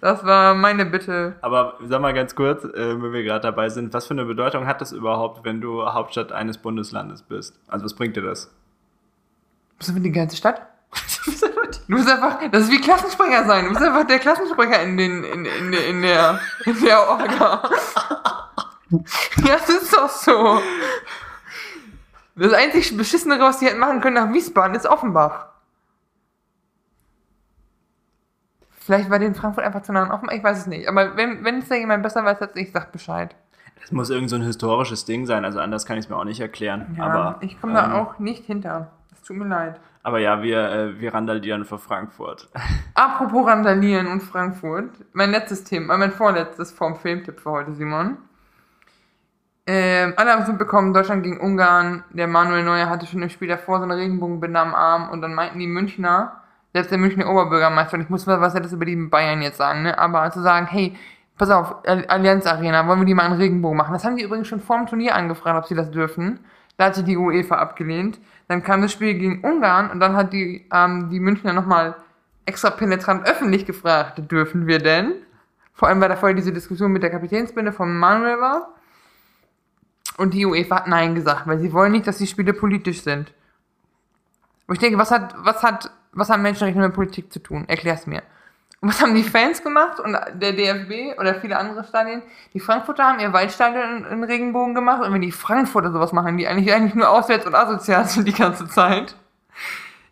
Das war meine Bitte. Aber sag mal ganz kurz, äh, wenn wir gerade dabei sind, was für eine Bedeutung hat das überhaupt, wenn du Hauptstadt eines Bundeslandes bist? Also was bringt dir das? Bist du für die ganze Stadt? Du bist einfach, das ist wie Klassensprecher sein. Du bist einfach der Klassensprecher in, den, in, in, in, der, in der Orga. Ja, das ist doch so. Das einzig Beschissene, was die hätten machen können nach Wiesbaden, ist Offenbach. Vielleicht war den Frankfurt einfach zu nah an Offenbach, ich weiß es nicht. Aber wenn, wenn es da jemand besser weiß als ich, sagt Bescheid. Das muss irgend so ein historisches Ding sein, also anders kann ich es mir auch nicht erklären. Ja, aber, ich komme ähm, da auch nicht hinter. Es tut mir leid. Aber ja, wir, äh, wir randalieren für Frankfurt. Apropos Randalieren und Frankfurt. Mein letztes Thema, mein vorletztes vom Filmtipp für heute, Simon. Ähm, alle haben es mitbekommen, Deutschland gegen Ungarn. Der Manuel Neuer hatte schon im Spiel davor so eine Regenbogenbinde am Arm und dann meinten die Münchner, selbst der Münchner Oberbürgermeister, und ich muss mal was das über die Bayern jetzt sagen, ne? aber zu sagen, hey, pass auf, Allianz Arena, wollen wir die mal einen Regenbogen machen? Das haben die übrigens schon vor dem Turnier angefragt, ob sie das dürfen. Da hat sich die UEFA abgelehnt. Dann kam das Spiel gegen Ungarn und dann hat die, ähm, die Münchner nochmal extra penetrant öffentlich gefragt, dürfen wir denn? Vor allem, weil da vorher diese Diskussion mit der Kapitänsbinde von Manuel war. Und die UEFA hat Nein gesagt, weil sie wollen nicht, dass die Spiele politisch sind. Und ich denke, was hat, was hat, was haben Menschenrechte mit Politik zu tun? Erklär's mir. Und was haben die Fans gemacht und der DFB oder viele andere Stadien? Die Frankfurter haben ihr Waldstadion in, Regenbogen gemacht und wenn die Frankfurter sowas machen, die eigentlich, eigentlich nur auswärts und asozial sind die ganze Zeit.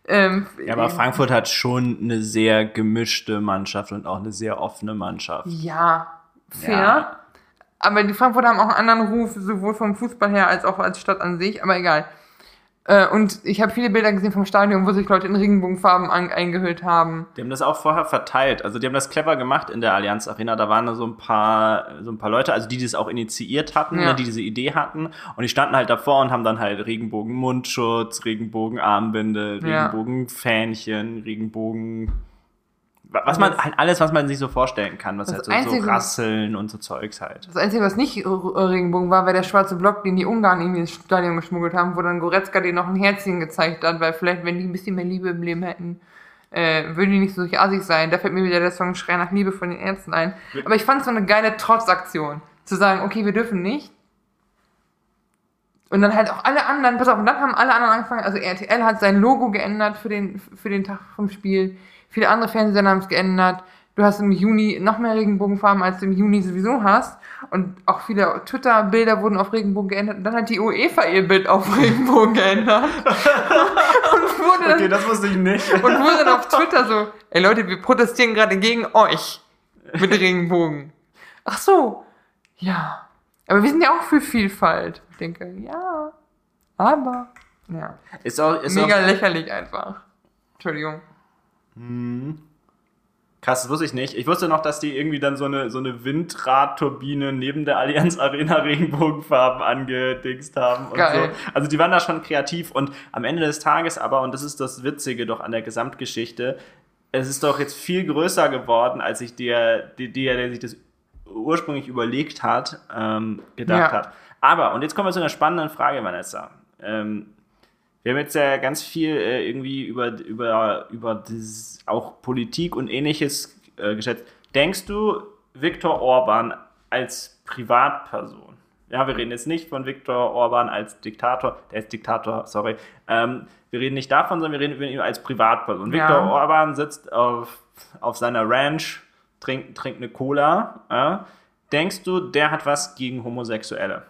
Ähm, Ja, aber Frankfurt hat schon eine sehr gemischte Mannschaft und auch eine sehr offene Mannschaft. Ja, fair. Ja. Aber die Frankfurter haben auch einen anderen Ruf, sowohl vom Fußball her als auch als Stadt an sich, aber egal. Äh, und ich habe viele Bilder gesehen vom Stadion, wo sich Leute in Regenbogenfarben eingehüllt haben. Die haben das auch vorher verteilt. Also die haben das clever gemacht in der Allianz Arena. Da waren da so ein paar, so ein paar Leute, also die, das auch initiiert hatten, Ja. ne, die diese Idee hatten. Und die standen halt davor und haben dann halt Regenbogen Mundschutz, Regenbogen Armbinde. Regenbogen Fähnchen, Regenbogen was man halt alles, was man sich so vorstellen kann, was halt so, so Einzige- Rasseln und so Zeugs halt. Das Einzige, was nicht Regenbogen war, war der schwarze Block, den die Ungarn irgendwie ins Stadion geschmuggelt haben, wo dann Goretzka denen noch ein Herzchen gezeigt hat, weil vielleicht, wenn die ein bisschen mehr Liebe im Leben hätten, äh, würden die nicht so assig sein. Da fällt mir wieder der Song Schrei nach Liebe von den Ärzten ein. Aber ich fand es so eine geile Trotzaktion. Zu sagen, okay, wir dürfen nicht. Und dann halt auch alle anderen, pass auf, und dann haben alle anderen angefangen, also RTL hat sein Logo geändert für den, für den Tag vom Spiel. Viele andere Fernsehsender haben es geändert. Du hast im Juni noch mehr Regenbogenfarben, als du im Juni sowieso hast. Und auch viele Twitter-Bilder wurden auf Regenbogen geändert. Und dann hat die UEFA ihr Bild auf Regenbogen geändert. und, wurde dann, Okay, das wusste ich nicht. und wurde dann auf Twitter so, ey Leute, wir protestieren gerade gegen euch mit Regenbogen. Ach so, ja. Aber wir sind ja auch für Vielfalt. Ich denke, ja, aber, ja. Ist auch, ist Mega auch lächerlich einfach. Entschuldigung. Krass, das wusste ich nicht. Ich wusste noch, dass die irgendwie dann so eine, so eine Windradturbine neben der Allianz Arena Regenbogenfarben angedingst haben und Geil. so. Also die waren da schon kreativ und am Ende des Tages aber, und das ist das Witzige doch an der Gesamtgeschichte, es ist doch jetzt viel größer geworden, als sich der, der, der, der sich das ursprünglich überlegt hat, ähm, gedacht Ja. hat. Aber, und jetzt kommen wir zu einer spannenden Frage, Vanessa. Ähm, wir haben jetzt ja ganz viel äh, irgendwie über, über, über das, auch Politik und ähnliches äh, geschätzt. Denkst du, Viktor Orban als Privatperson, ja, wir reden jetzt nicht von Viktor Orban als Diktator, der ist Diktator, sorry, ähm, wir reden nicht davon, sondern wir reden über ihn als Privatperson. Ja. Viktor Orban sitzt auf, auf seiner Ranch, trinkt, trinkt eine Cola. Ja? Denkst du, der hat was gegen Homosexuelle?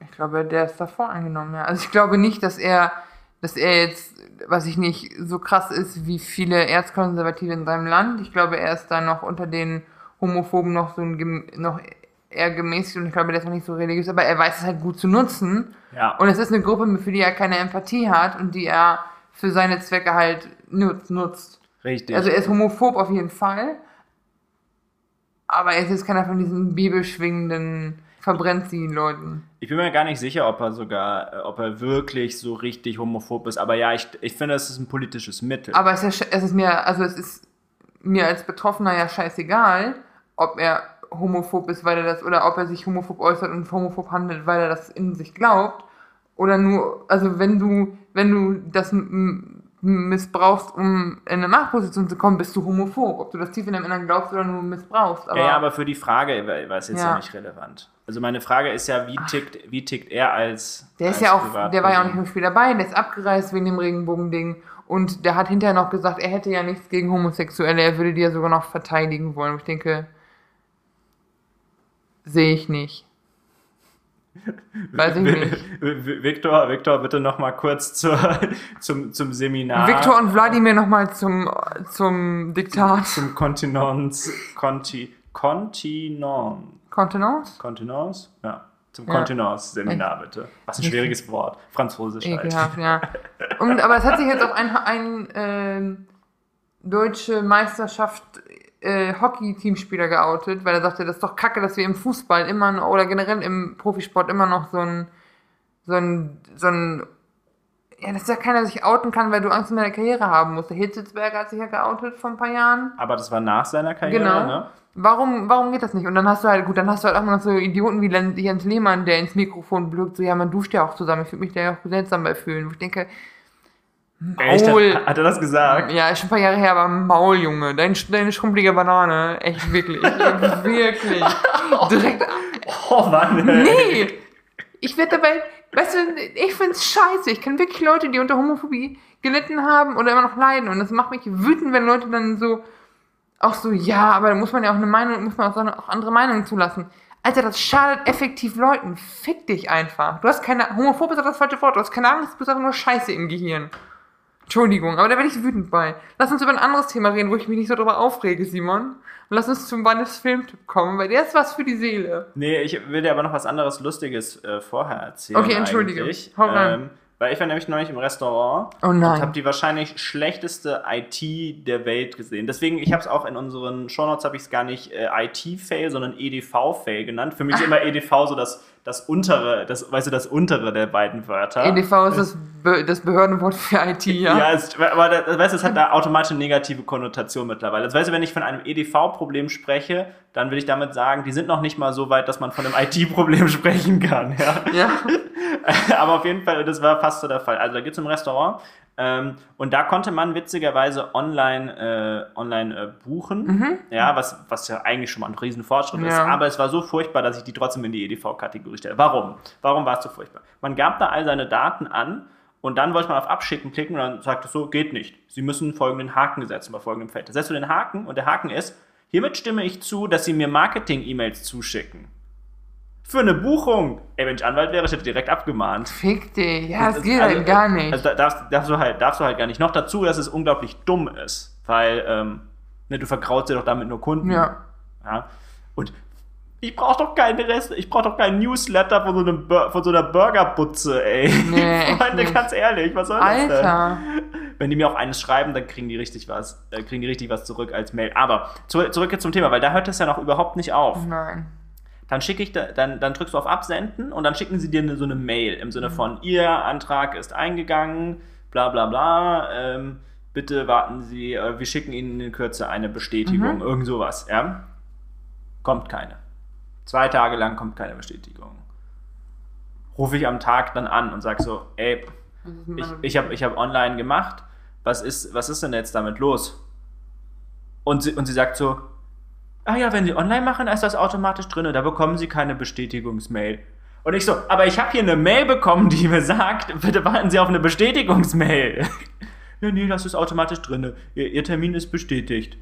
Ich glaube, der ist davor angenommen, ja. Also ich glaube nicht, dass er, dass er jetzt, was ich nicht, so krass ist wie viele Erzkonservative in seinem Land. Ich glaube, er ist da noch unter den Homophoben noch so ein, noch eher gemäßigt und ich glaube, der ist noch nicht so religiös, aber er weiß es halt gut zu nutzen. Ja. Und es ist eine Gruppe, für die er keine Empathie hat und die er für seine Zwecke halt nutzt. nutzt. Richtig. Also er ist homophob auf jeden Fall. Aber er ist jetzt keiner von diesen bibelschwingenden verbrennt sie Leuten. Ich bin mir gar nicht sicher, ob er sogar, äh, ob er wirklich so richtig homophob ist. Aber ja, ich, ich finde, es ist ein politisches Mittel. Aber es ist, es ist mir, also es ist mir als Betroffener ja scheißegal, ob er homophob ist, weil er das, oder ob er sich homophob äußert und homophob handelt, weil er das in sich glaubt. Oder nur, also wenn du, wenn du das missbrauchst, um in eine Machtposition zu kommen, bist du homophob. Ob du das tief in deinem Inneren glaubst oder nur missbrauchst. Aber ja, ja, aber für die Frage war war es jetzt ja. Ja. nicht relevant. Also meine Frage ist ja, wie tickt, wie tickt er als Der ist als ja auch, der war ja auch nicht im Spiel dabei, der ist abgereist wegen dem Regenbogen-Ding. Und der hat hinterher noch gesagt, er hätte ja nichts gegen Homosexuelle, er würde die ja sogar noch verteidigen wollen. Und ich denke, sehe ich nicht. Weiß ich nicht. Viktor, Viktor, bitte noch mal kurz zur, zum, zum Seminar. Viktor und Wladimir nochmal zum, zum Diktat. Zum Kontinenz, Konti, Kontinent. Kontenance? Kontinence? Ja. Zum Ja. Kontinence-Seminar, bitte. Was ein schwieriges Wort. Französisch halt. Ekelhaft, ja. Und, aber es hat sich jetzt auch ein, ein ähm, deutsche Meisterschaft äh, Hockey-Teamspieler geoutet, weil er sagte, das ist doch kacke, dass wir im Fußball immer noch, oder generell im Profisport immer noch so ein, so ein, so ein, ja, dass ja keiner sich outen kann, weil du Angst um deine Karriere haben musst. Der Hitzelsberger hat sich ja geoutet vor ein paar Jahren. Aber das war nach seiner Karriere, Genau. ne? Warum, warum geht das nicht? Und dann hast du halt, gut, dann hast du halt auch noch so Idioten wie Jens Lehmann, der ins Mikrofon blökt, so, ja, man duscht ja auch zusammen, ich würde mich da ja auch seltsam bei fühlen. Wo ich denke, Echt? Maul. Hat, hat er das gesagt? Ja, ist schon ein paar Jahre her, aber Maul, Junge. Dein, deine schrumpelige Banane. Echt, wirklich. wirklich. Direkt. Oh Mann. ey. Nee! Ich werde dabei. Weißt du, ich find's scheiße. Ich kenne wirklich Leute, die unter Homophobie gelitten haben oder immer noch leiden. Und das macht mich wütend, wenn Leute dann so. Auch so, ja, aber da muss man ja auch eine Meinung, muss man auch, auch andere Meinungen zulassen. Alter, das schadet effektiv Leuten. Fick dich einfach. Du hast keine. Homophob ist das falsche Wort. Du hast keine Angst, du bist einfach nur Scheiße im Gehirn. Entschuldigung, aber da werde ich wütend bei. Lass uns über ein anderes Thema reden, wo ich mich nicht so drüber aufrege, Simon. Und lass uns zum Wannes Filmtipp kommen, weil der ist was für die Seele. Nee, ich will dir aber noch was anderes Lustiges äh, vorher erzählen. Okay, entschuldige. eigentlich. Hau rein. Ähm, weil ich war nämlich neulich im Restaurant Oh und nein. habe die wahrscheinlich schlechteste IT der Welt gesehen. Deswegen, ich habe es auch in unseren Shownotes habe ich es gar nicht äh, IT-Fail, sondern EDV-Fail genannt. Für mich ist immer EDV so das, das untere, das, weißt du, das untere der beiden Wörter. EDV ist das, Be das Behördenwort für IT, ja? Ja, es, aber das, weißt du, es hat da automatisch eine negative Konnotation mittlerweile. Also, weißt du, wenn ich von einem EDV-Problem spreche, dann will ich damit sagen, die sind noch nicht mal so weit, dass man von einem IT-Problem sprechen kann. Ja? ja. aber auf jeden Fall, das war fast so der Fall. Also da geht es im Restaurant ähm, und da konnte man witzigerweise online, äh, online äh, buchen, ja, was, was ja eigentlich schon mal ein Riesenfortschritt ist. Ja. Aber es war so furchtbar, dass ich die trotzdem in die EDV-Kategorie stelle. Warum? Warum war es so furchtbar? Man gab da all seine Daten an und dann wollte man auf Abschicken klicken und dann sagt es so, geht nicht. Sie müssen folgenden Haken setzen bei folgendem Feld. Da setzt du den Haken und der Haken ist, hiermit stimme ich zu, dass Sie mir Marketing-E-Mails zuschicken. Für eine Buchung. Ey, wenn ich Anwalt wäre, ich hätte direkt abgemahnt. Fick dich. Ja, das Also- geht also- halt gar nicht. Also da darfst, darfst, du halt, darfst du halt gar nicht. Noch dazu, dass es unglaublich dumm ist, weil ähm, ne, du verkraust dir doch damit nur Kunden. ja. Ja. Und ich brauche doch keinen Rest, ich brauche doch keinen Newsletter von so, einem von so einer Burgerbutze, ey. Nee, echt Freunde, nicht. ganz ehrlich, was soll das denn? Alter. Wenn die mir auch eines schreiben, dann kriegen die richtig was, äh, kriegen die richtig was zurück als Mail. Aber zu, zurück jetzt zum Thema, weil da hört es ja noch überhaupt nicht auf. Nein. Dann schicke ich, da, dann, dann drückst du auf Absenden und dann schicken sie dir so eine Mail im Sinne von, Ihr Antrag ist eingegangen, bla bla bla, ähm, bitte warten Sie, äh, wir schicken Ihnen in Kürze eine Bestätigung, irgend sowas, ja. Kommt keine. Zwei Tage lang kommt keine Bestätigung. Rufe ich am Tag dann an und sag so, ey, ich, ich habe ich hab online gemacht, was ist, was ist denn jetzt damit los? Und sie, und sie sagt so, ah ja, wenn Sie online machen, ist das automatisch drin, da bekommen Sie keine Bestätigungsmail. Und ich so, aber ich habe hier eine Mail bekommen, die mir sagt, bitte warten Sie auf eine Bestätigungsmail. ja, nee, das ist automatisch drin. Ihr, Ihr Termin ist bestätigt.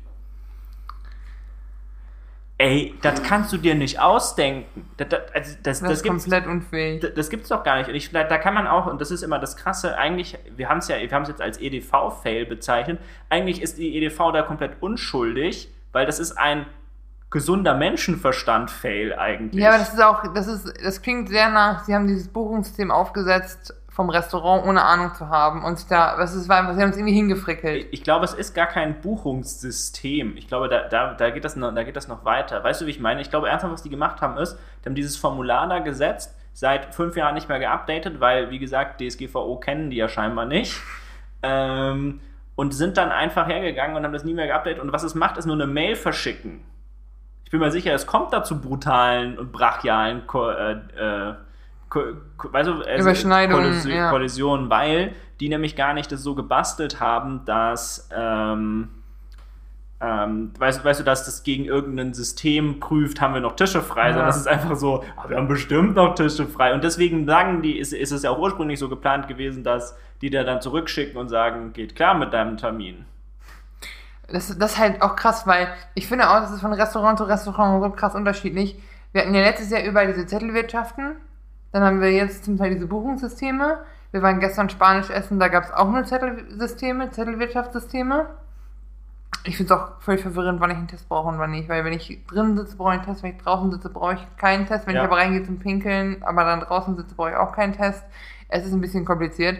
Ey, das kannst du dir nicht ausdenken. Das, das, also das, das das ist komplett unfähig. D- Das gibt's doch gar nicht. Und ich, da da kann man auch, und das ist immer das Krasse, eigentlich, wir haben es ja, wir haben es jetzt als EDV-Fail bezeichnet. Eigentlich ist die EDV da komplett unschuldig, weil das ist ein gesunder Menschenverstand-Fail eigentlich. Ja, aber das ist auch, das ist, das klingt sehr nach, sie haben dieses Buchungssystem aufgesetzt vom Restaurant, ohne Ahnung zu haben. Und sich da, was ist, war einfach, sie haben es irgendwie hingefrickelt. ich glaube, es ist gar kein Buchungssystem. Ich glaube, da, da, da, geht das noch, da geht das noch weiter. Weißt du, wie ich meine? Ich glaube, ernsthaft, was die gemacht haben, ist, die haben dieses Formular da gesetzt, seit fünf Jahren nicht mehr geupdatet, weil, wie gesagt, DSGVO kennen die ja scheinbar nicht. Ähm, und sind dann einfach hergegangen und haben das nie mehr geupdatet. Und was es macht, ist nur eine Mail verschicken. Ich bin mir sicher, es kommt da zu brutalen und brachialen äh, äh, weißt du, also Überschneidungen, Kollis- ja. Kollisionen, weil die nämlich gar nicht das so gebastelt haben, dass ähm, ähm, weißt, weißt du, dass das gegen irgendein System prüft, haben wir noch Tische frei, sondern Ja. es ist einfach so, ah, wir haben bestimmt noch Tische frei. Und deswegen sagen die, ist, ist es ja auch ursprünglich so geplant gewesen, dass die da dann zurückschicken und sagen, geht klar mit deinem Termin. Das, das ist halt auch krass, weil ich finde auch, das ist von Restaurant zu Restaurant so krass unterschiedlich. Wir hatten ja letztes Jahr überall diese Zettelwirtschaften. Dann haben wir jetzt zum Teil diese Buchungssysteme. Wir waren gestern Spanisch essen, da gab es auch nur Zettelsysteme, Zettelwirtschaftssysteme. Ich finde es auch völlig verwirrend, wann ich einen Test brauche und wann nicht. Weil wenn ich drin sitze, brauche ich einen Test. Wenn ich draußen sitze, brauche ich keinen Test. Wenn Ja. ich aber reingehe zum Pinkeln, aber dann draußen sitze, brauche ich auch keinen Test. Es ist ein bisschen kompliziert.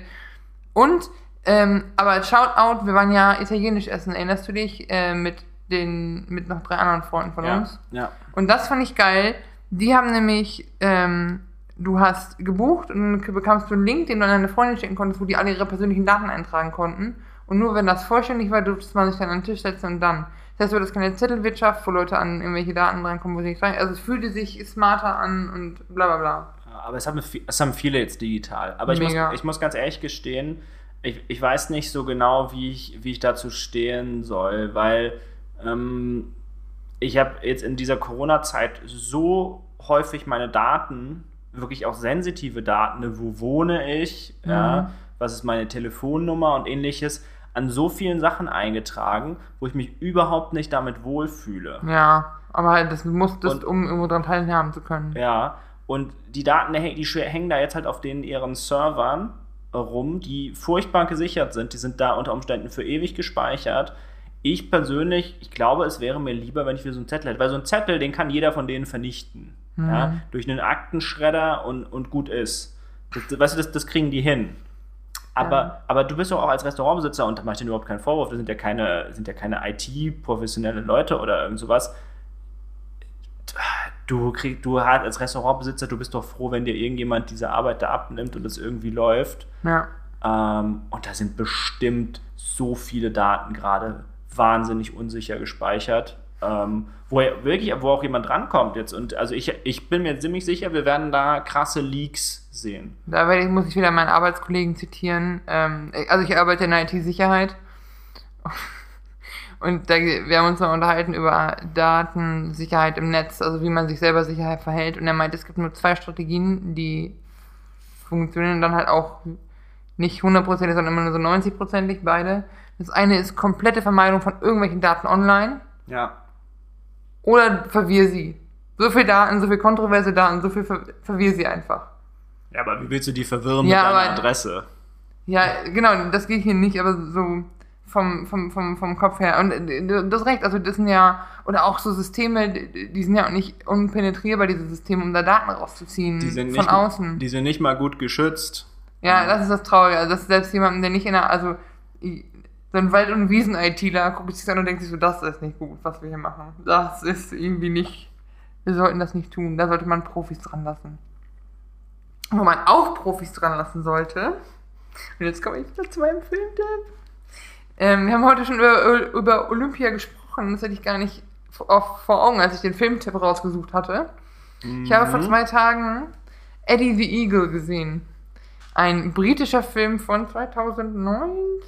Und, ähm, aber Shoutout, wir waren ja italienisch essen, erinnerst du dich? Äh, mit den, mit noch drei anderen Freunden von Ja. uns. ja. Und das fand ich geil. Die haben nämlich, ähm, du hast gebucht und dann bekamst du einen Link, den du an deine Freundin schicken konntest, wo die alle ihre persönlichen Daten eintragen konnten. Und nur wenn das vollständig war, durfte man sich dann an den Tisch setzen und dann. Das heißt, du hattest keine Zettelwirtschaft, wo Leute an irgendwelche Daten drankommen, wo sie nicht rein. Also es fühlte sich smarter an und bla bla bla. Aber es haben, es haben viele jetzt digital. Aber ich muss, ich muss ganz ehrlich gestehen, ich, ich weiß nicht so genau, wie ich, wie ich dazu stehen soll, weil ähm, ich habe jetzt in dieser Corona-Zeit so häufig meine Daten, wirklich auch sensitive Daten, ne, wo wohne ich, ja, was ist meine Telefonnummer und ähnliches, an so vielen Sachen eingetragen, wo ich mich überhaupt nicht damit wohlfühle. Ja, aber halt, das musstest, Und- um irgendwo dran teilhaben zu können. Ja, und die Daten, die hängen da jetzt halt auf den ihren Servern rum, die furchtbar gesichert sind. Die sind da unter Umständen für ewig gespeichert. Ich persönlich, ich glaube, es wäre mir lieber, wenn ich wieder so einen Zettel hätte. Weil so ein Zettel, den kann jeder von denen vernichten. Ja, durch einen Aktenschredder und, und gut ist. Das, weißt du, das, das kriegen die hin. Aber, Ja. aber du bist doch auch als Restaurantbesitzer, und da mache ich dir überhaupt keinen Vorwurf, das sind ja keine, sind ja keine IT-professionelle Leute oder irgend sowas. Du krieg, du halt als Restaurantbesitzer, du bist doch froh, wenn dir irgendjemand diese Arbeit da abnimmt und es irgendwie läuft. Ja. Ähm, und da sind bestimmt so viele Daten gerade wahnsinnig unsicher gespeichert. Ähm, wo wirklich, wo auch jemand drankommt jetzt. Und also ich, ich bin mir ziemlich sicher, wir werden da krasse Leaks sehen. Da werde ich, muss ich wieder meinen Arbeitskollegen zitieren. Ähm, also ich arbeite in der IT-Sicherheit. Und da, wir haben uns mal unterhalten über Datensicherheit im Netz, also wie man sich selber sicher verhält. Und er meint, es gibt nur zwei Strategien, die funktionieren dann halt auch nicht 100%, sondern immer nur so 90%ig beide. Das eine ist komplette Vermeidung von irgendwelchen Daten online Ja. oder verwirr sie. So viel Daten, so viel kontroverse Daten, so viel ver verwirr sie einfach. Ja, aber wie willst du die verwirren Ja, mit deiner aber- Adresse? Ja, genau, das geht hier nicht, aber so vom, vom, vom, vom Kopf her. Und äh, hast recht, also das sind ja, oder auch so Systeme, die sind ja auch nicht unpenetrierbar, diese Systeme, um da Daten rauszuziehen Die sind, von nicht, außen. die sind nicht mal gut geschützt. ja, das ist das Traurige, also dass selbst jemandem, der nicht in der, also so ein Wald- und Wiesen-ITler guckt sich das an und denkt sich so, das ist nicht gut, was wir hier machen. Das ist irgendwie nicht, wir sollten das nicht tun, da sollte man Profis dran lassen. Wo man auch Profis dran lassen sollte, und jetzt komme ich wieder zu meinem Filmtipp. Ähm, wir haben heute schon über, über Olympia gesprochen. Das hatte ich gar nicht vor, vor Augen, als ich den Filmtipp rausgesucht hatte. Ich habe vor zwei Tagen Eddie the Eagle gesehen. Ein britischer Film von 2019,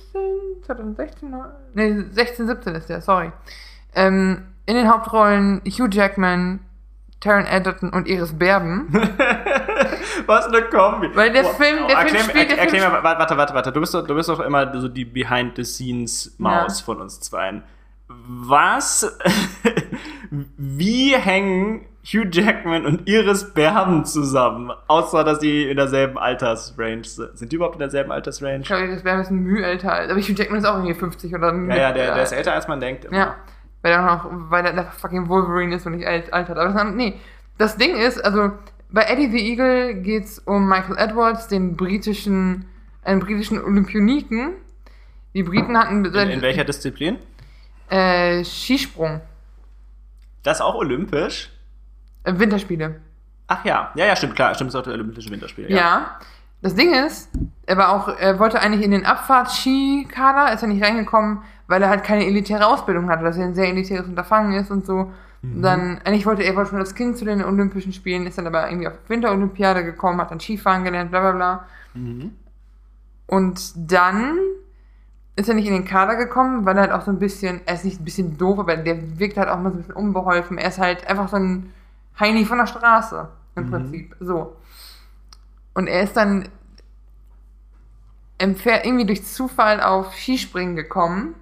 2016, nee, 16, 17 ist der, sorry. Ähm, in den Hauptrollen Hugh Jackman, Taron Egerton und Iris Berben. Was eine Kombi. Weil der Film- der Film spielt- der erklär Film mir, warte, warte, warte. Du bist doch, du bist doch immer so die Behind-the-Scenes-Maus von uns zweien. Was? Wie hängen Hugh Jackman und Iris Berben zusammen? Außer, dass die in derselben Altersrange sind. Sind die überhaupt in derselben Altersrange? Ich glaube, Iris Berben ist ein Mühe älter. Aber Hugh Jackman ist auch irgendwie 50 oder Ja, ja, der, der ist älter, als man denkt. immer. Ja, weil er noch, weil er der fucking Wolverine ist und nicht alt, alt hat. Aber das, nee, das Ding ist, also bei Eddie the Eagle geht's um Michael Edwards, den britischen, einen britischen Olympioniken. Die Briten hatten In, in welcher Disziplin? äh, Skisprung, Das auch olympisch? äh, Winterspiele. Ach ja, ja, ja, stimmt, klar, stimmt, es ist auch der Olympische Winterspiele. Ja. Das Ding ist, er war auch, er wollte eigentlich in den Abfahrtskikader, ist er nicht reingekommen, weil er halt keine elitäre Ausbildung hatte, dass er ein sehr elitäres Unterfangen ist und so. Dann, eigentlich wollte er wollte schon als Kind zu den Olympischen Spielen, ist dann aber irgendwie auf Winterolympiade gekommen, hat dann Skifahren gelernt, bla bla bla. Und dann ist er nicht in den Kader gekommen, weil er halt auch so ein bisschen, er ist nicht ein bisschen doof, aber der wirkt halt auch mal so ein bisschen unbeholfen. Er ist halt einfach so ein Heini von der Straße, im Prinzip. So. Und er ist dann irgendwie durch Zufall auf Skispringen gekommen.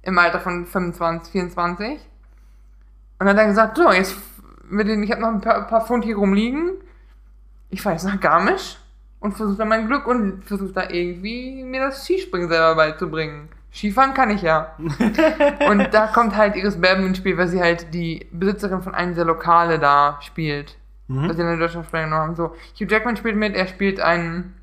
Im Alter von 25, 24. Und dann hat er gesagt, so, jetzt mit den, ich habe noch ein paar, paar Pfund hier rumliegen. ich fahre jetzt nach Garmisch und versuche da mein Glück und versuche da irgendwie mir das Skispringen selber beizubringen. Skifahren kann ich ja. und da kommt halt Iris Berben ins Spiel, weil sie halt die Besitzerin von einem der Lokale da spielt. Mhm. Was sie in der deutschen Sprache noch haben. So, Hugh Jackman spielt mit, er spielt einen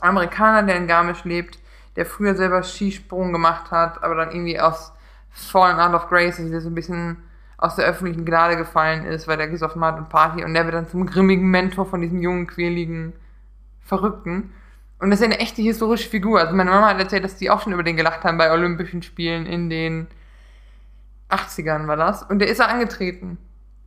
Amerikaner, der in Garmisch lebt, der früher selber Skisprung gemacht hat, aber dann irgendwie aus Fallen Out of Grace, also so ein bisschen aus der öffentlichen Gnade gefallen ist, weil der gesoffen hat und Party und der wird dann zum grimmigen Mentor von diesem jungen, quäligen Verrückten. Und das ist eine echte historische Figur. Also meine Mama hat erzählt, dass die auch schon über den gelacht haben bei Olympischen Spielen in den 80ern war das. Und der ist da angetreten.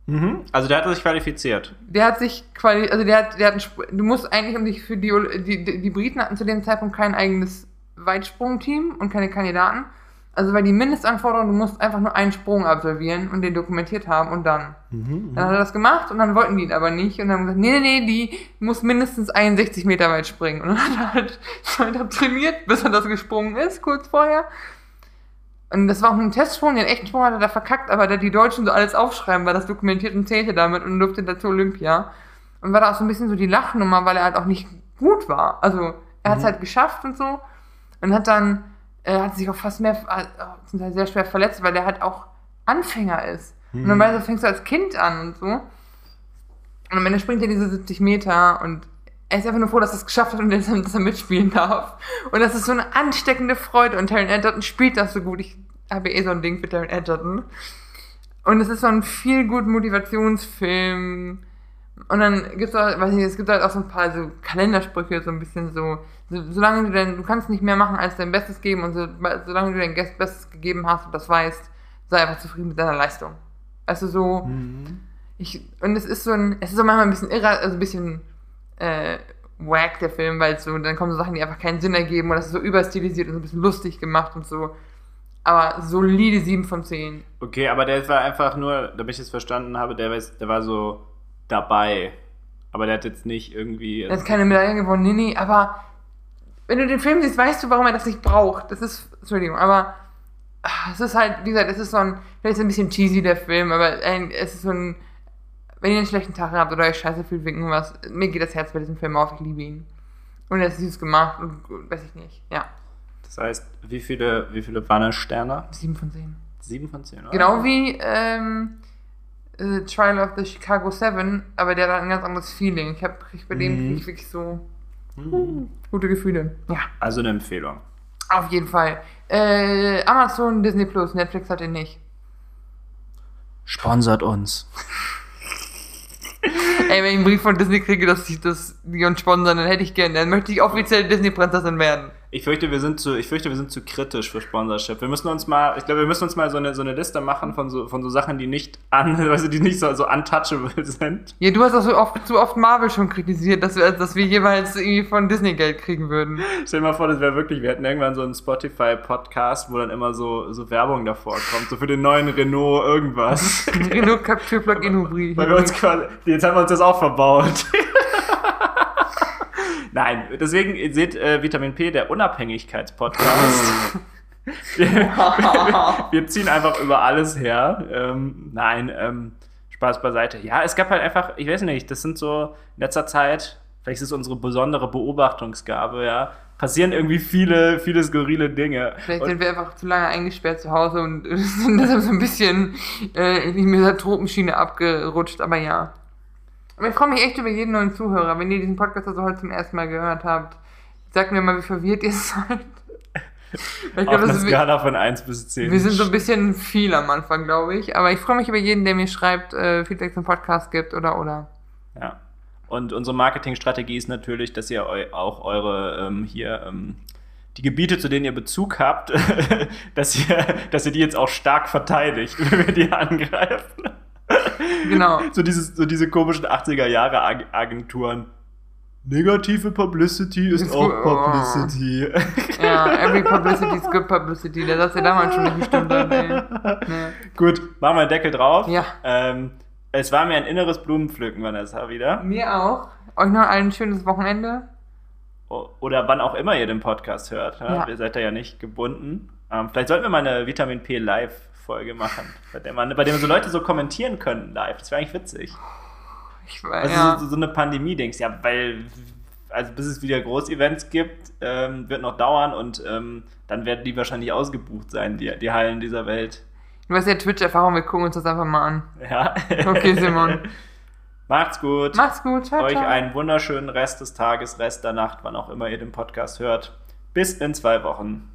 Mhm. Also der hat sich qualifiziert. Der hat sich qualifiziert, also der hat, der hat einen, du musst eigentlich um dich für die, die, die Briten hatten zu dem Zeitpunkt kein eigenes Weitsprungteam und keine Kandidaten. Also weil die Mindestanforderung, du musst einfach nur einen Sprung absolvieren und den dokumentiert haben und dann. Mhm, dann hat er das gemacht und dann wollten die ihn aber nicht und dann haben gesagt, nee, nee, nee, die muss mindestens 61 Meter weit springen. Und dann hat er halt weiter trainiert, bis er das gesprungen ist, kurz vorher. Und das war auch ein Testsprung, den echten Sprung hat er da verkackt, aber da die Deutschen so alles aufschreiben, weil das dokumentiert und zählte damit und durfte dazu Olympia. Und war da auch so ein bisschen so die Lachnummer, weil er halt auch nicht gut war. Also er hat es mhm. halt geschafft und so. Und hat dann äh, hat sich auch fast mehr, äh, zum Teil sehr schwer verletzt, weil der halt auch Anfänger ist. Mhm. Und normalerweise fängst du als Kind an und so. Und am Ende springt er diese 70 Meter und er ist einfach nur froh, dass er es geschafft hat und dass er mitspielen darf. Und das ist so eine ansteckende Freude. Und Taron Edgerton spielt das so gut. Ich habe eh so ein Ding für Taron Edgerton. Und es ist so ein viel gut Motivationsfilm und dann gibt's auch, weiß nicht, es gibt halt auch so ein paar so Kalendersprüche, so ein bisschen so solange du denn, du kannst nicht mehr machen als dein Bestes geben und so, solange du dein Bestes gegeben hast und das weißt, sei einfach zufrieden mit deiner Leistung. Also so, mhm. ich, und es ist so ein, es ist auch manchmal ein bisschen irre, also ein bisschen, äh, wack, der Film, weil so, dann kommen so Sachen, die einfach keinen Sinn ergeben und das ist so überstilisiert und so ein bisschen lustig gemacht und so. Aber solide 7 von 10. Okay, aber der war einfach nur, damit ich es verstanden habe, der, der war so, dabei. Aber der hat jetzt nicht irgendwie. Er hat keine Medaille gewonnen, nee, nee, aber wenn du den Film siehst, weißt du, warum er das nicht braucht. Das ist, Entschuldigung, aber ach, es ist halt, wie gesagt, es ist so ein, vielleicht ist ein bisschen cheesy, der Film, aber ein, es ist so ein, wenn ihr einen schlechten Tag habt oder euch scheiße fühlt wegen was, mir geht das Herz bei diesem Film auf, ich liebe ihn. Und er ist süß gemacht und weiß ich nicht, ja. Das heißt, wie viele, wie viele Wanne-Sterne? Sieben von zehn. Sieben von zehn, oder? Genau wie, ähm, äh, Trial of the Chicago Seven, aber der hat ein ganz anderes Feeling. Ich habe bei dem mhm. wirklich so mhm. uh, gute Gefühle. Ja. Also eine Empfehlung. Auf jeden Fall. Äh, Amazon, Disney Plus, Netflix hat den nicht. Sponsert uns. Ey, wenn ich einen Brief von Disney kriege, dass ich das die uns sponsern, dann hätte ich gerne. Dann möchte ich offiziell Disney-Prinzessin werden. Ich fürchte, wir sind zu, ich fürchte, wir sind zu kritisch für Sponsorship. Wir müssen uns mal, ich glaube, wir müssen uns mal so eine, so eine Liste machen von so, von so Sachen, die nicht an, also die nicht so, so untouchable sind. Ja, du hast auch so oft, zu oft Marvel schon kritisiert, dass wir, dass wir jeweils irgendwie von Disney Geld kriegen würden. Stell dir mal vor, das wäre wirklich, wir hätten irgendwann so einen Spotify-Podcast, wo dann immer so, so Werbung davor kommt, so für den neuen Renault irgendwas. Renault Capture Plug-in Hybrid. Weil wir uns quasi, jetzt haben wir uns das auch verbaut. Nein, deswegen seht äh, Vitamin P, der Unabhängigkeitspodcast. wir, wir, ziehen einfach über alles her. Ähm, nein, ähm, Spaß beiseite. Ja, es gab halt einfach, ich weiß nicht, das sind so in letzter Zeit, vielleicht ist es unsere besondere Beobachtungsgabe, ja, passieren irgendwie viele, viele skurrile Dinge. Vielleicht und sind wir einfach zu lange eingesperrt zu Hause und sind deshalb so ein bisschen äh, in die Misantropenschiene abgerutscht, aber ja. Aber ich freue mich echt über jeden neuen Zuhörer. Wenn ihr diesen Podcast also heute zum ersten Mal gehört habt, sagt mir mal, wie verwirrt ihr seid. Ich glaub, Auf einer Skala von 1 bis 10. Wir sind so ein bisschen viel am Anfang, glaube ich. Aber ich freue mich über jeden, der mir schreibt, äh, Feedback zum Podcast gibt oder oder. Ja. Und unsere Marketingstrategie ist natürlich, dass ihr eu auch eure ähm, hier ähm, die Gebiete, zu denen ihr Bezug habt, dass ihr, dass ihr die jetzt auch stark verteidigt, wenn wir die angreifen. Genau. so, dieses, so diese komischen 80er Jahre Agenturen. Negative Publicity ist, ist auch gut. Publicity. Oh. Ja, every publicity is good publicity. Das hast du damals schon nicht bestimmt. Nee. Nee. Gut, machen wir einen Deckel drauf. Ja. Ähm, es war mir ein inneres Blumenpflücken, Vanessa, wieder. Mir auch. Euch noch ein schönes Wochenende. Oder wann auch immer ihr den Podcast hört. Ja? Ja. Ihr seid da ja nicht gebunden. Ähm, vielleicht sollten wir mal eine Vitamin P Live Folge machen, bei der, man, bei der so Leute so kommentieren können live. Das wäre eigentlich witzig. Ich weiß, Also ja. so, so eine Pandemie denkst, ja, weil, also bis es wieder Großevents gibt, ähm, wird noch dauern und ähm, dann werden die wahrscheinlich ausgebucht sein, die, die Hallen dieser Welt. Du hast ja Twitch-Erfahrung, wir gucken uns das einfach mal an. Ja. Okay, Simon. Macht's gut. Mach's gut, ciao, Euch ciao. einen wunderschönen Rest des Tages, Rest der Nacht, wann auch immer ihr den Podcast hört. Bis in zwei Wochen.